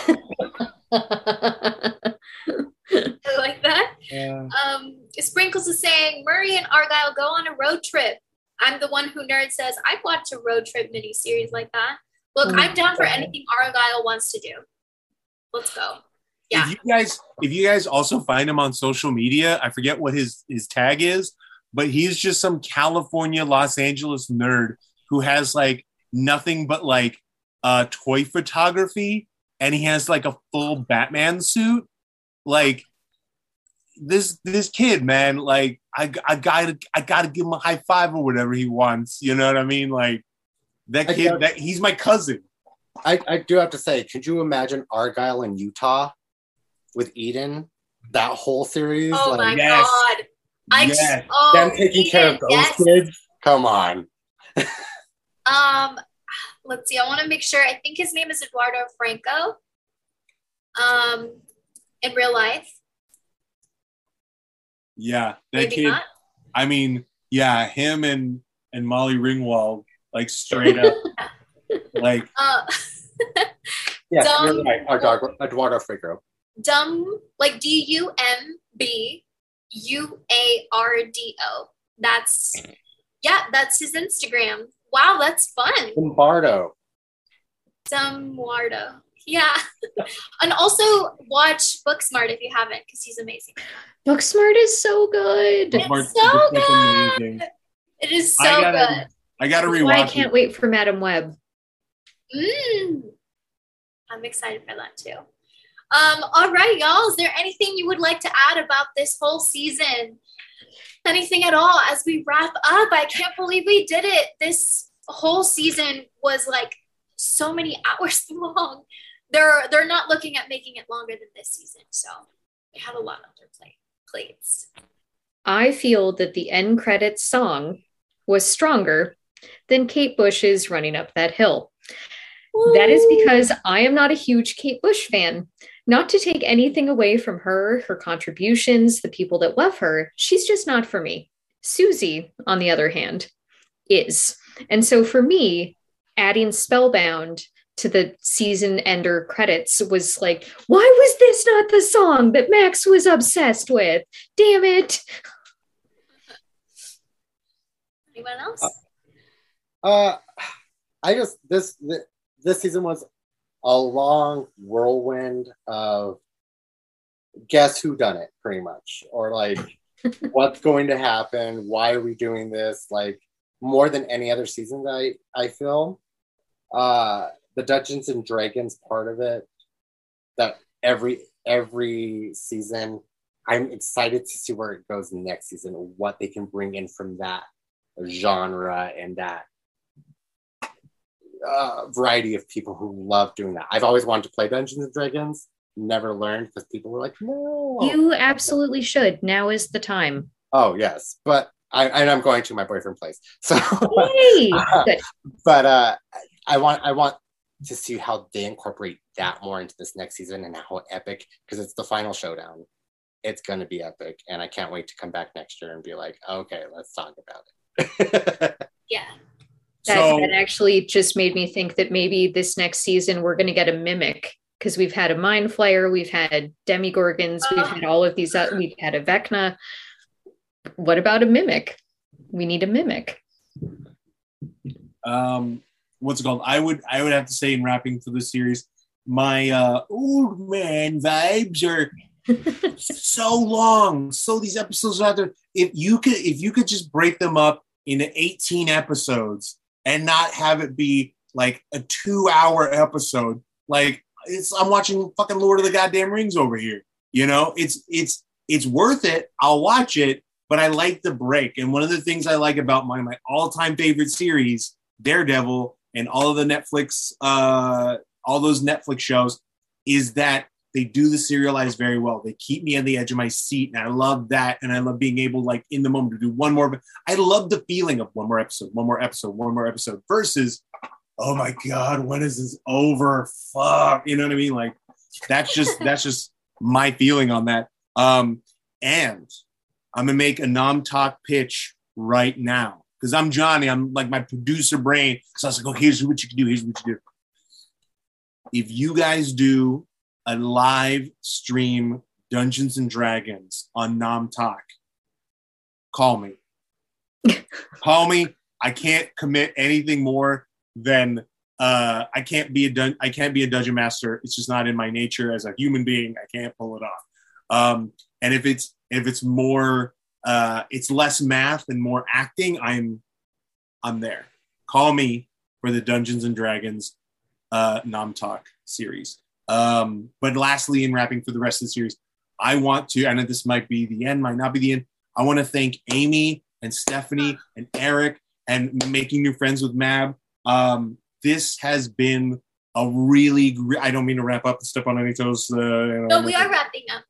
I like that. Yeah. Um, Sprinkles is saying Murray and Argyle go on a road trip. I'm the one who nerd says I'd watch a road trip miniseries like that. Look, Mhm. I'm down for anything Argyle wants to do. Let's go. Yeah. If you guys, if you guys also find him on social media, I forget what his his tag is, but he's just some California, Los Angeles nerd who has like nothing but like uh toy photography, and he has like a full Batman suit. Like this this kid, man, like I I gotta I gotta give him a high five or whatever he wants. You know what I mean? Like that kid, that he's my cousin. I, I do have to say, could you imagine Argyle in Utah with Eden? That whole series? Oh like, my yes. god. I Yes. oh, them taking care of those yes. kids? Come on. Um, let's see. I want to make sure. I think his name is Eduardo Franco. Um, in real life, Yeah, that maybe kid. not. I mean, yeah, him and and Molly Ringwald, like straight up, like Uh, Dumb. you're right. Eduardo, Frigo. dumb like D U M B U A R D O. That's yeah, that's his Instagram. Wow, that's fun. Lombardo. Dumbardo. Yeah. and also watch Booksmart if you haven't, because he's amazing. Booksmart is so good. It's so that's good. amazing. It is I so gotta good. I gotta That's why I can't it. wait for Madame Web. Mm. I'm excited for that too. Um, all right, y'all. Is there anything you would like to add about this whole season? Anything at all as we wrap up? I can't believe we did it. This whole season was like so many hours long. They're they're not looking at making it longer than this season, so they have a lot on their plate plates. I feel that the end credits song was stronger than Kate Bush's Running Up That Hill. That is because I am not a huge Kate Bush fan. Not to take anything away from her, her contributions, the people that love her, she's just not for me. Susie, on the other hand, is. And so for me, adding Spellbound to the season ender credits was like, why was this not the song that Max was obsessed with? Damn it. anyone else? Uh, I just this this season was a long whirlwind of guess who done it, pretty much, or like what's going to happen, why are we doing this, like more than any other season that I I feel. Uh, the Dungeons and Dragons part of it, that every every season, I'm excited to see where it goes next season, what they can bring in from that genre and that uh, variety of people who love doing that. I've always wanted to play Dungeons and Dragons, never learned because people were like, no. You absolutely should. Now is the time. oh, yes. But I, and I'm going to my boyfriend place. So, Yay! Good. but uh, I want, I want to see how they incorporate that more into this next season and how epic, because it's the final showdown. It's going to be epic. And I can't wait to come back next year and be like, okay, let's talk about it. So that actually just made me think that maybe this next season we're going to get a mimic because we've had a mind flayer, we've had Demogorgons, we've Oh. had all of these. Uh, we've had a Vecna. What about a mimic? We need a mimic. um what's it called i would i would have to say in wrapping for this series my uh old man vibes are so long so these episodes are out there if you could if you could just break them up into 18 episodes and not have it be like a two hour episode. Like it's i'm watching fucking lord of the goddamn rings over here you know? It's it's it's worth it. I'll watch it but i like the break. And one of the things i like about my my all-time favorite series Daredevil and all of the Netflix, uh, all those Netflix shows, is that they do the serialized very well. They keep me on the edge of my seat, and I love that. And I love being able, like in the moment, to do one more. I love the feeling of one more episode, one more episode, one more episode, versus, oh my god, when is this over? Fuck, you know what I mean? Like that's just that's just my feeling on that. Um, and I'm gonna make a nom talk pitch right now because I'm Johnny. I'm like my producer brain. So I was like, oh, here's what you can do. Here's what you do. If you guys do a live stream Dungeons and Dragons on Nom Talk, call me. call me. I can't commit anything more than uh, I can't be a dun- I can't be a dungeon master. It's just not in my nature as a human being. I can't pull it off. Um, and if it's if it's more uh, it's less math and more acting, I'm I'm there. Call me for the Dungeons and Dragons uh, Nom Talk series. Um, but lastly, in wrapping for the rest of the series, I want to, and this might be the end, might not be the end. I want to thank Amy and Stephanie and Erric and making new friends with Mab. Um, this has been a really, I don't mean to wrap up and step on any toes. Uh, know, No, we are wrapping up.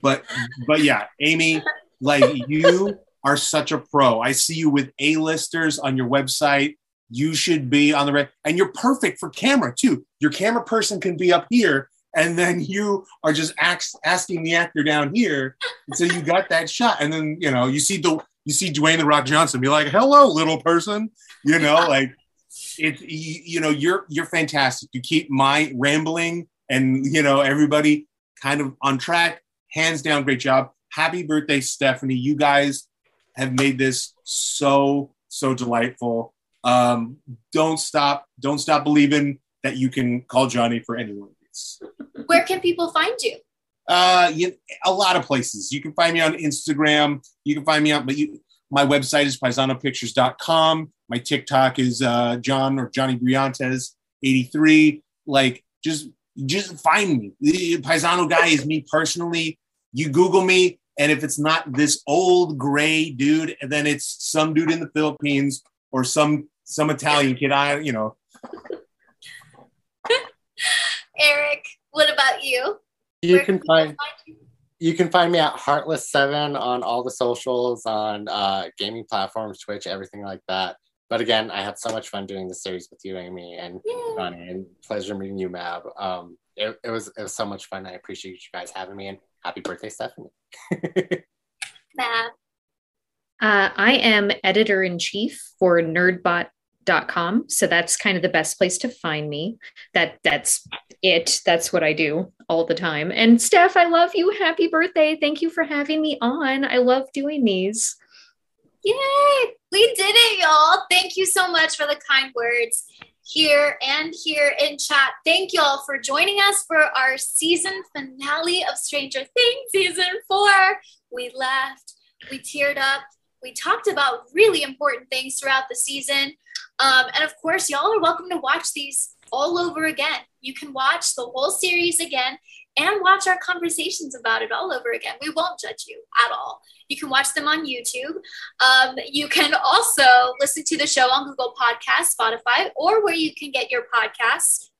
but but yeah, Amy, like you are such a pro. I see you with A-listers on your website. You should be on the red, and you're perfect for camera too. Your camera person can be up here, and then you are just ask, asking the actor down here. And so you got that shot, and then you know you see the you see Dwayne the Rock Johnson be like, "Hello, little person," you know, like it. You, you know, you're you're fantastic. You keep my rambling, and you know everybody kind of on track. Hands down, great job. Happy birthday, Stephanie. You guys have made this so so delightful. Um, don't stop. Don't stop believing that you can call Johnny for any one of these. Where can people find you? Uh, you, a lot of places. You can find me on Instagram. You can find me on, but you, my website is paisanopictures.com. My TikTok is uh, John or Johnny Brillantes 83. Like, just just find me. The Paisano guy is me personally. You Google me, and if it's not this old gray dude, then it's some dude in the Philippines or some some Italian kid. I, you know, Erric, what about you? You Where can people find you? you can find me at Heartless Seven on all the socials, on uh, gaming platforms, Twitch, everything like that. But again, I had so much fun doing the series with you, Amy, and Yay. Johnny, and pleasure meeting you, Mab. Um, it, it was it was so much fun. I appreciate you guys having me, and happy birthday, Stephanie. Mab. Uh, I am editor in chief for nerdbot.com. So that's kind of the best place to find me. That that's it. That's what I do all the time. And Steph, I love you. Happy birthday. Thank you for having me on. I love doing these. Yay! We did it, y'all. Thank you so much for the kind words here and here in chat. Thank y'all for joining us for our season finale of Stranger Things season four. We laughed, we teared up, we talked about really important things throughout the season. Um, and of course, y'all are welcome to watch these all over again. You can watch the whole series again and watch our conversations about it all over again. We won't judge you at all. You can watch them on YouTube. Um, you can also listen to the show on Google Podcasts, Spotify, or where you can get your podcasts.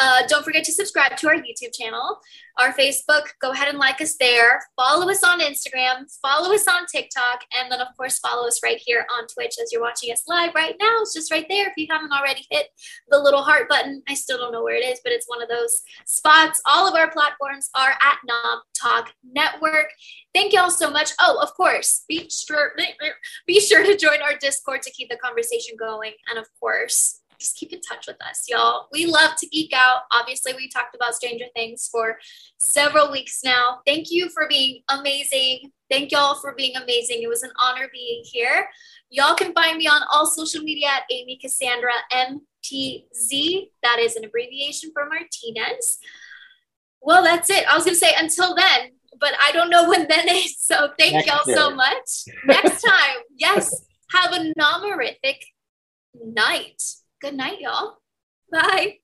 Uh, don't forget to subscribe to our YouTube channel, our Facebook. Go ahead and like us there. Follow us on Instagram. Follow us on TikTok. And then, of course, follow us right here on Twitch as you're watching us live right now. It's just right there. If you haven't already hit the little heart button, I still don't know where it is, but it's one of those spots. All of our platforms are at Nom Talk Network. Thank y'all so much. Oh, of course, be sure be sure to join our Discord to keep the conversation going. And of course, just keep in touch with us, y'all. We love to geek out. Obviously, we talked about Stranger Things for several weeks now. Thank you for being amazing. Thank y'all for being amazing. It was an honor being here. Y'all can find me on all social media at Amy Cassandra MTZ. That is an abbreviation for Martinez. Well, that's it. I was going to say until then, but I don't know when then is. So thank Next y'all year. so much. Next time, yes, have a nomorific night. Good night, y'all. Bye.